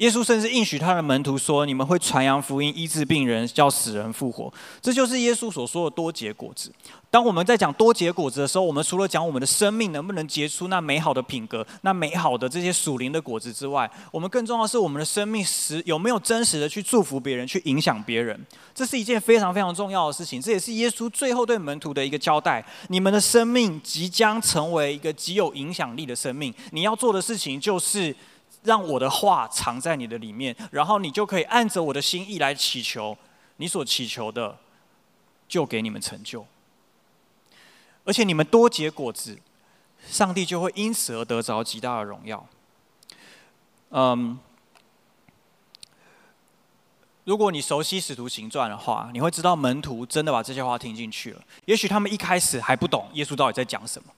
耶稣甚至应许他的门徒说：“你们会传扬福音，医治病人，叫死人复活。”这就是耶稣所说的多结果子。当我们在讲多结果子的时候，我们除了讲我们的生命能不能结出那美好的品格、那美好的这些属灵的果子之外，我们更重要的是我们的生命实有没有真实的去祝福别人、去影响别人。这是一件非常非常重要的事情。这也是耶稣最后对门徒的一个交代：你们的生命即将成为一个极有影响力的生命。你要做的事情就是。让我的话藏在你的里面，然后你就可以按着我的心意来祈求，你所祈求的就给你们成就。而且你们多结果子，上帝就会因此而得着极大的荣耀。嗯，如果你熟悉使徒行传的话，你会知道门徒真的把这些话听进去了。也许他们一开始还不懂耶稣到底在讲什么。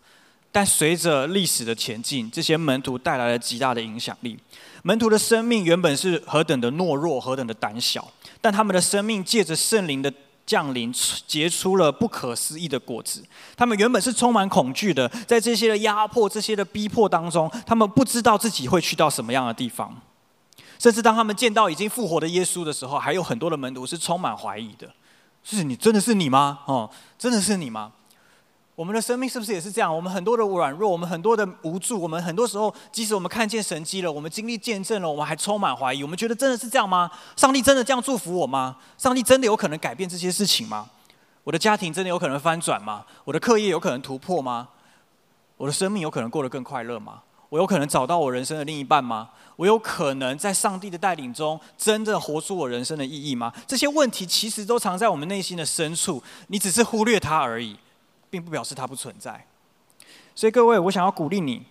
但随着历史的前进，这些门徒带来了极大的影响力。门徒的生命原本是何等的懦弱，何等的胆小，但他们的生命借着圣灵的降临，结出了不可思议的果子。他们原本是充满恐惧的，在这些的压迫、这些的逼迫当中，他们不知道自己会去到什么样的地方。甚至当他们见到已经复活的耶稣的时候，还有很多的门徒是充满怀疑的：“是你，真的是你吗？哦，真的是你吗？”我们的生命是不是也是这样？我们很多的软弱，我们很多的无助，我们很多时候，即使我们看见神迹了，我们经历见证了，我们还充满怀疑。我们觉得真的是这样吗？上帝真的这样祝福我吗？上帝真的有可能改变这些事情吗？我的家庭真的有可能翻转吗？我的课业有可能突破吗？我的生命有可能过得更快乐吗？我有可能找到我人生的另一半吗？我有可能在上帝的带领中，真正活出我人生的意义吗？这些问题其实都藏在我们内心的深处，你只是忽略它而已。并不表示它不存在，所以各位，我想要鼓励你。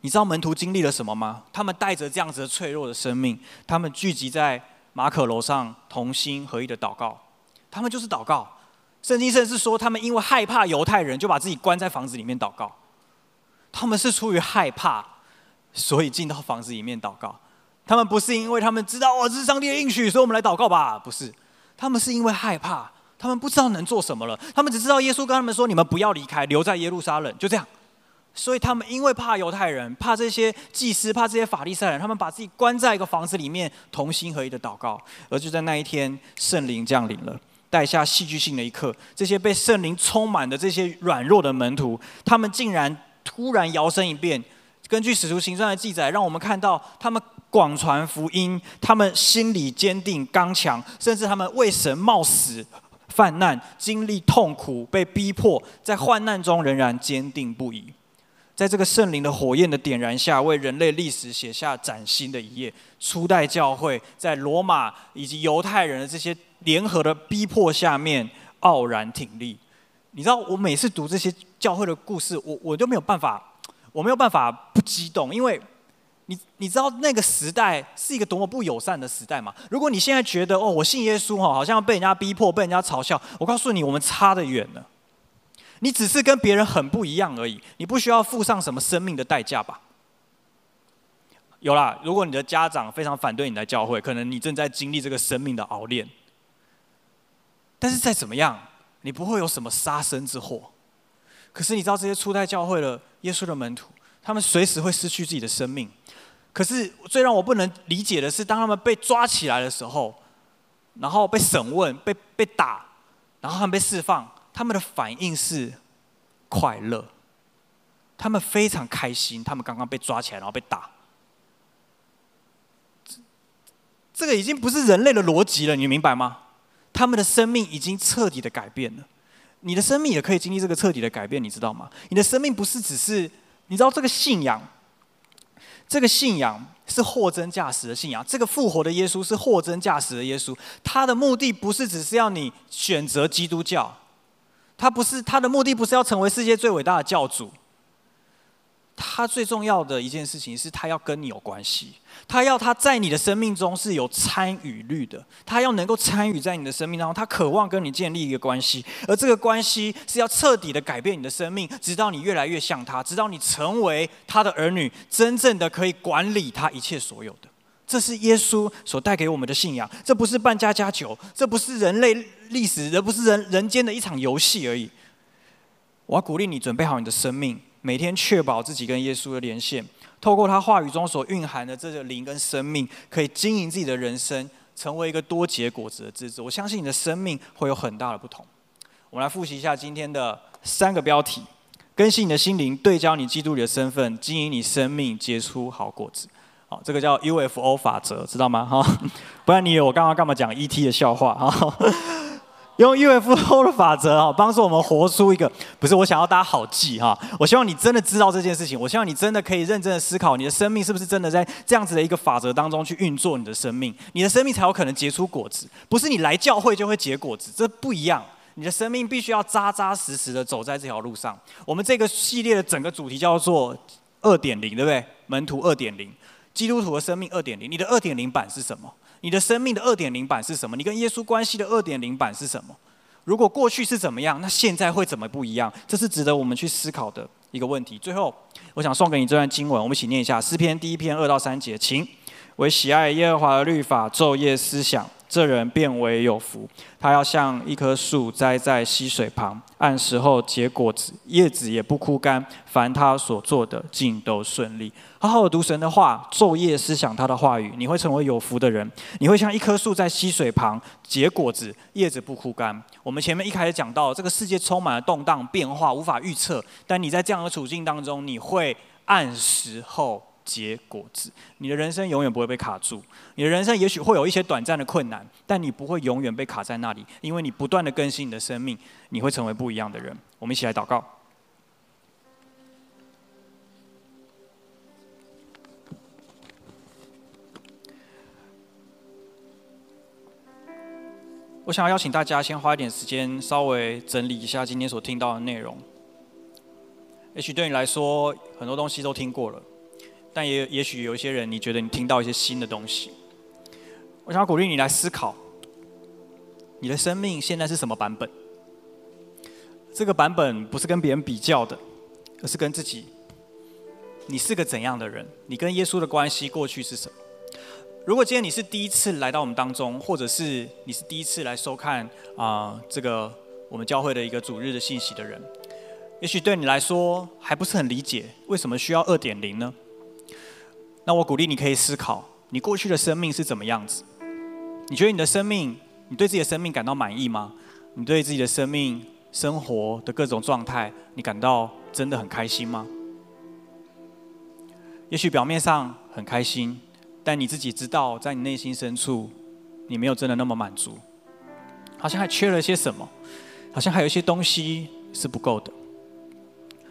你知道门徒经历了什么吗？他们带着这样子的脆弱的生命，他们聚集在马可楼上，同心合意的祷告。他们就是祷告。圣经甚至说，他们因为害怕犹太人，就把自己关在房子里面祷告。他们是出于害怕，所以进到房子里面祷告。他们不是因为他们知道哦，这是上帝的应许，所以我们来祷告吧？不是，他们是因为害怕。他们不知道能做什么了，他们只知道耶稣跟他们说：“你们不要离开，留在耶路撒冷。”就这样。所以他们因为怕犹太人，怕这些祭司，怕这些法利赛人，他们把自己关在一个房子里面，同心合一的祷告。而就在那一天，圣灵降临了，带下戏剧性的一刻。这些被圣灵充满的这些软弱的门徒，他们竟然突然摇身一变。根据使徒行传的记载，让我们看到他们。广传福音，他们心里坚定刚强，甚至他们为神冒死。犯难、经历痛苦、被逼迫，在患难中仍然坚定不移。在这个圣灵的火焰的点燃下，为人类历史写下崭新的一页。初代教会在罗马以及犹太人的这些联合的逼迫下面，傲然挺立。你知道，我每次读这些教会的故事，我我就没有办法，我没有办法不激动，因为你你知道那个时代是一个多么不友善的时代吗？如果你现在觉得哦，我信耶稣哈，好像被人家逼迫，被人家嘲笑，我告诉你，我们差得远了。你只是跟别人很不一样而已，你不需要付上什么生命的代价吧？有啦，如果你的家长非常反对你来教会，可能你正在经历这个生命的熬炼。但是再怎么样，你不会有什么杀身之祸。可是你知道这些初代教会的耶稣的门徒，他们随时会失去自己的生命。可是最让我不能理解的是，当他们被抓起来的时候，然后被审问、被被打，然后他们被释放。他们的反应是快乐，他们非常开心，他们刚刚被抓起来，然后被打。这个已经不是人类的逻辑了，你明白吗？他们的生命已经彻底的改变了。你的生命也可以经历这个彻底的改变，你知道吗？你的生命不是只是，你知道这个信仰，这个信仰是货真价实的信仰。这个复活的耶稣是货真价实的耶稣，他的目的不是只是要你选择基督教。他不是，他的目的不是要成为世界最伟大的教主。他最重要的一件事情是他要跟你有关系，他要他在你的生命中是有参与率的，他要能够参与在你的生命当中，他渴望跟你建立一个关系，而这个关系是要彻底的改变你的生命，直到你越来越像他，直到你成为他的儿女，真正的可以管理他一切所有的。这是耶稣所带给我们的信仰，这不是扮家家酒，这不是人类历史，这不是人人间的一场游戏而已。我要鼓励你准备好你的生命，每天确保自己跟耶稣的连线，透过他话语中所蕴含的这个灵跟生命，可以经营自己的人生，成为一个多结果子的枝子。我相信你的生命会有很大的不同。我们来复习一下今天的三个标题：更新你的心灵，对焦你基督里的身份，经营你生命，结出好果子。好这个叫 UFO 法则，知道吗？哈，不然你以为我刚刚干嘛讲 ET 的笑话？哈，用 UFO 的法则啊，帮助我们活出一个，不是我想要大家好记哈。我希望你真的知道这件事情，我希望你真的可以认真的思考，你的生命是不是真的在这样子的一个法则当中去运作你的生命，你的生命才有可能结出果子，不是你来教会就会结果子，这不一样。你的生命必须要扎扎实实的走在这条路上。我们这个系列的整个主题叫做二点零，对不对？门徒二点零。基督徒的生命二点零，你的二点零版是什么？你的生命的二点零版是什么？你跟耶稣关系的二点零版是什么？如果过去是怎么样，那现在会怎么不一样？这是值得我们去思考的一个问题。最后，我想送给你这段经文，我们一起念一下诗篇第一篇二到三节，请为喜爱耶和华的律法昼夜思想。这人便为有福，他要像一棵树栽在溪水旁，按时候结果子，叶子也不枯干。凡他所做的，尽都顺利。好好的读神的话，昼夜思想他的话语，你会成为有福的人。你会像一棵树在溪水旁结果子，叶子不枯干。我们前面一开始讲到，这个世界充满了动荡变化，无法预测。但你在这样的处境当中，你会按时候。结果子，你的人生永远不会被卡住。你的人生也许会有一些短暂的困难，但你不会永远被卡在那里，因为你不断的更新你的生命，你会成为不一样的人。我们一起来祷告。我想要邀请大家先花一点时间，稍微整理一下今天所听到的内容。也许对你来说，很多东西都听过了。但也也许有一些人，你觉得你听到一些新的东西，我想要鼓励你来思考，你的生命现在是什么版本？这个版本不是跟别人比较的，而是跟自己。你是个怎样的人？你跟耶稣的关系过去是什么？如果今天你是第一次来到我们当中，或者是你是第一次来收看啊、这个我们教会的一个主日的信息的人，也许对你来说还不是很理解，为什么需要二点零呢？那我鼓励你可以思考，你过去的生命是怎么样子？你觉得你的生命，你对自己的生命感到满意吗？你对自己的生命生活的各种状态，你感到真的很开心吗？也许表面上很开心，但你自己知道，在你内心深处，你没有真的那么满足，好像还缺了些什么，好像还有一些东西是不够的。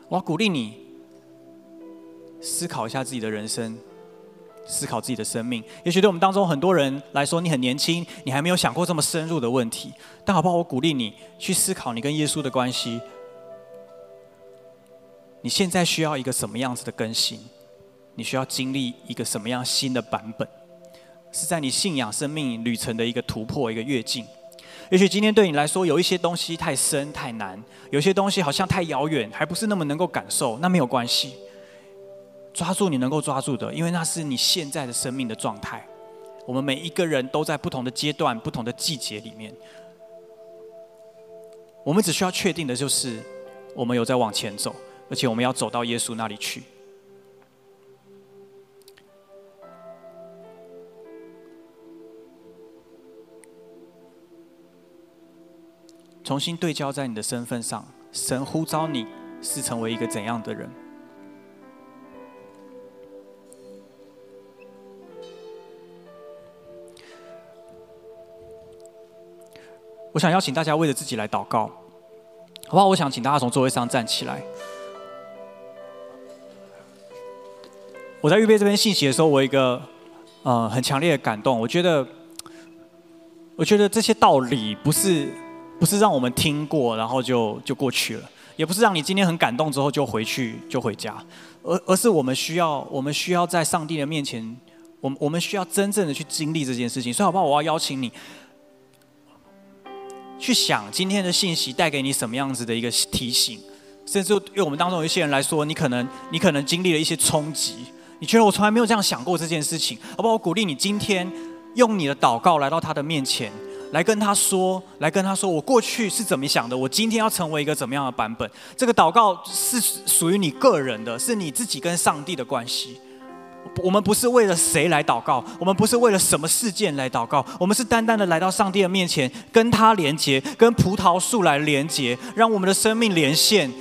我要鼓励你。思考一下自己的人生，思考自己的生命。也许对我们当中很多人来说，你很年轻，你还没有想过这么深入的问题。但好不好？我鼓励你去思考你跟耶稣的关系。你现在需要一个什么样子的更新？你需要经历一个什么样新的版本？是在你信仰生命旅程的一个突破，一个跃进。也许今天对你来说有一些东西太深太难，有些东西好像太遥远，还不是那么能够感受。那没有关系，抓住你能够抓住的，因为那是你现在的生命的状态。我们每一个人都在不同的阶段、不同的季节里面。我们只需要确定的就是，我们有在往前走。而且我们要走到耶稣那里去，重新对焦在你的身份上。神呼召你是成为一个怎样的人？我想邀请大家为了自己来祷告，好不好？我想请大家从座位上站起来。我在预备这篇信息的时候，我有一个呃很强烈的感动。我觉得，我觉得这些道理不是不是让我们听过然后就就过去了，也不是让你今天很感动之后就回去就回家，而而是我们需要我们需要在上帝的面前，我们我们需要真正的去经历这件事情。所以，好不好？我要邀请你去想今天的信息带给你什么样子的一个提醒，甚至对我们当中有一些人来说，你可能你可能经历了一些冲击。你觉得我从来没有这样想过这件事情，好不好？我鼓励你今天用你的祷告来到他的面前，来跟他说，来跟他说，我过去是怎么想的，我今天要成为一个怎么样的版本。这个祷告是属于你个人的，是你自己跟上帝的关系。我们不是为了谁来祷告，我们不是为了什么事件来祷告，我们是单单的来到上帝的面前，跟他连接，跟葡萄树来连接，让我们的生命连线，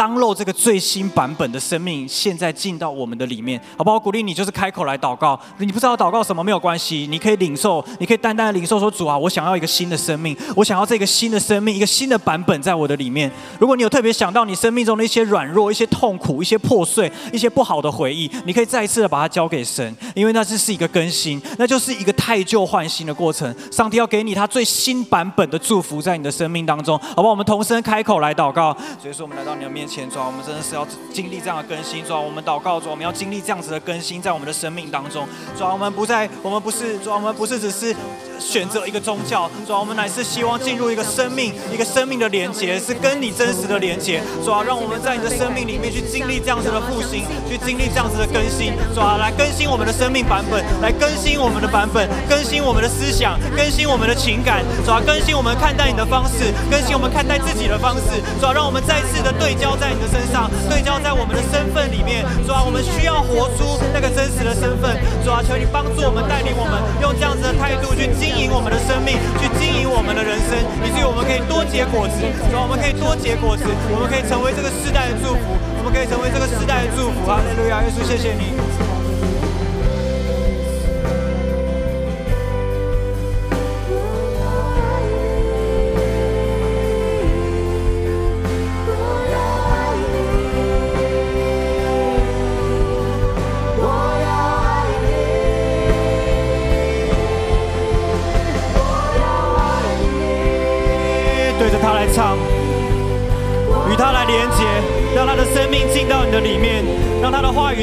当漏这个最新版本的生命，现在进到我们的里面，好不好？鼓励你，就是开口来祷告。你不知道祷告什么没有关系，你可以领受，你可以单单的领受说：“主啊，我想要一个新的生命，我想要这个新的生命，一个新的版本在我的里面。”如果你有特别想到你生命中的一些软弱、一些痛苦、一些破碎、一些不好的回忆，你可以再一次的把它交给神，因为那只是一个更新，那就是一个汰旧换新的过程。上帝要给你他最新版本的祝福在你的生命当中，好不好？我们同声开口来祷告。所以说，我们来到你的面前前。主啊，我们真的是要经历这样的更新。主啊，我们祷告，主，我们要经历这样子的更新，在我们的生命当中。主啊，我们不再，我们不是，主啊，我们不是只是选择一个宗教。主啊，我们乃是希望进入一个生命，一个生命的连接，是跟你真实的连接。主啊，让我们在你的生命里面去经历这样子的复兴，去经历这样子的更新。主啊，来更新我们的生命版本，来更新我们的版本，更新我们的思想，更新我们的情感。主啊，更新我们看待你的方式，更新我们看待自己的方式。主啊，让我们再次的对焦。在你的身上，对焦在我们的身份里面，主啊，我们需要活出那个真实的身份。主啊，求你帮助我们，带领我们，用这样子的态度去经经营我们的生命，去经营我们的人生，以至于我们可以多结果子。主，我们可以多结果子，我们可以成为这个世代的祝福，我们可以成为这个世代的祝福。哈利路亚，耶稣，谢谢你。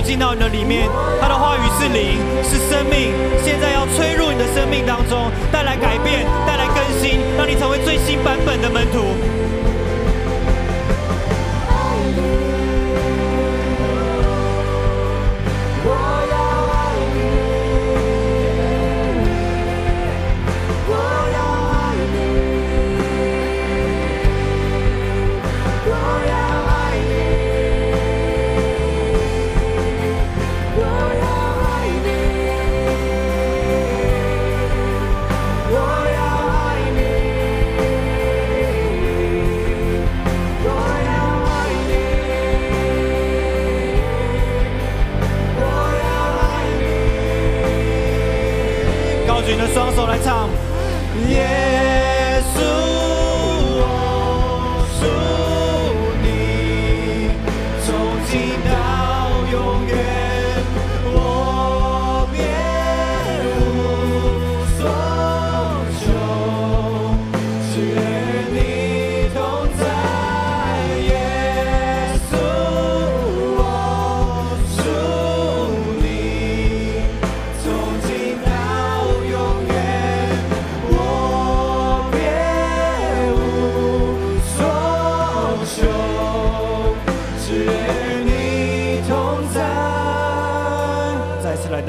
进到你的里面。他的话语是灵，是生命，现在要吹入你的生命当中，带来改变，带来更新，让你成为最新版本的门徒。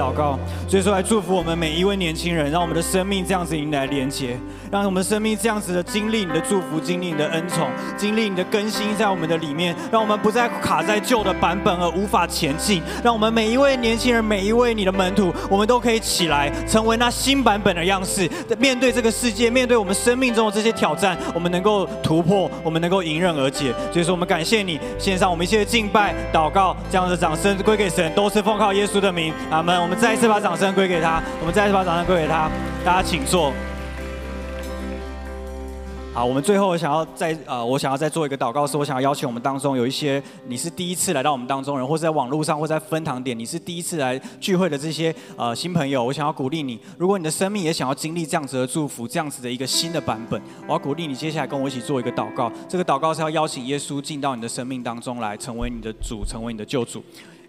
祷告，所以说来祝福我们每一位年轻人，让我们的生命这样子迎来连接，让我们生命这样子的经历你的祝福，经历你的恩宠，经历你的更新在我们的里面，让我们不再卡在旧的版本而无法前进，让我们每一位年轻人，每一位你的门徒，我们都可以起来，成为那新版本的样式，面对这个世界，面对我们生命中的这些挑战，我们能够突破，我们能够迎刃而解。所以说，我们感谢你，献上我们一切敬拜、祷告，这样的掌声归给神，都是奉靠耶稣的名，阿门。我们再一次把掌掌声归给他，我们再次把掌声归给他，大家请坐。好，我们最后我想要再呃，我想要再做一个祷告，是我想要邀请我们当中有一些你是第一次来到我们当中人，或者在网络上，或在分堂点，你是第一次来聚会的这些呃新朋友，我想要鼓励你，如果你的生命也想要经历这样子的祝福，这样子的一个新的版本，我要鼓励你接下来跟我一起做一个祷告。这个祷告是要邀请耶稣进到你的生命当中来，成为你的主，成为你的救主。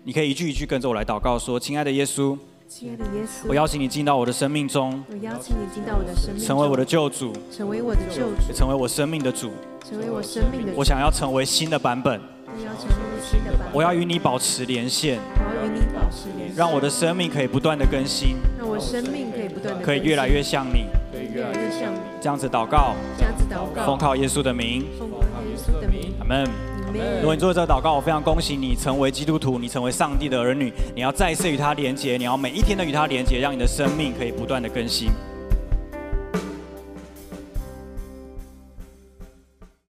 你可以一句一句跟着我来祷告说：“亲爱的耶稣。”亲爱的耶稣，我邀请你进到我的生命中。我邀请你进到我的生命，成为我的救主，成为我的救主，成为我生命的主，成为我生命的主。我想要成为新的版本。我要成为新的版本。我要与你保持连线。我要与你保持连线。让我的生命可以不断的更新。让我生命可以不断的可以越来越像你。可以越来越像你。这样子祷告。这样子祷告。奉靠耶稣的名。奉靠耶稣的名。阿门。如果你做这祷告，我非常恭喜你成为基督徒，你成为上帝的儿女。你要再次与他连接，你要每一天都与他连接，让你的生命可以不断的更新。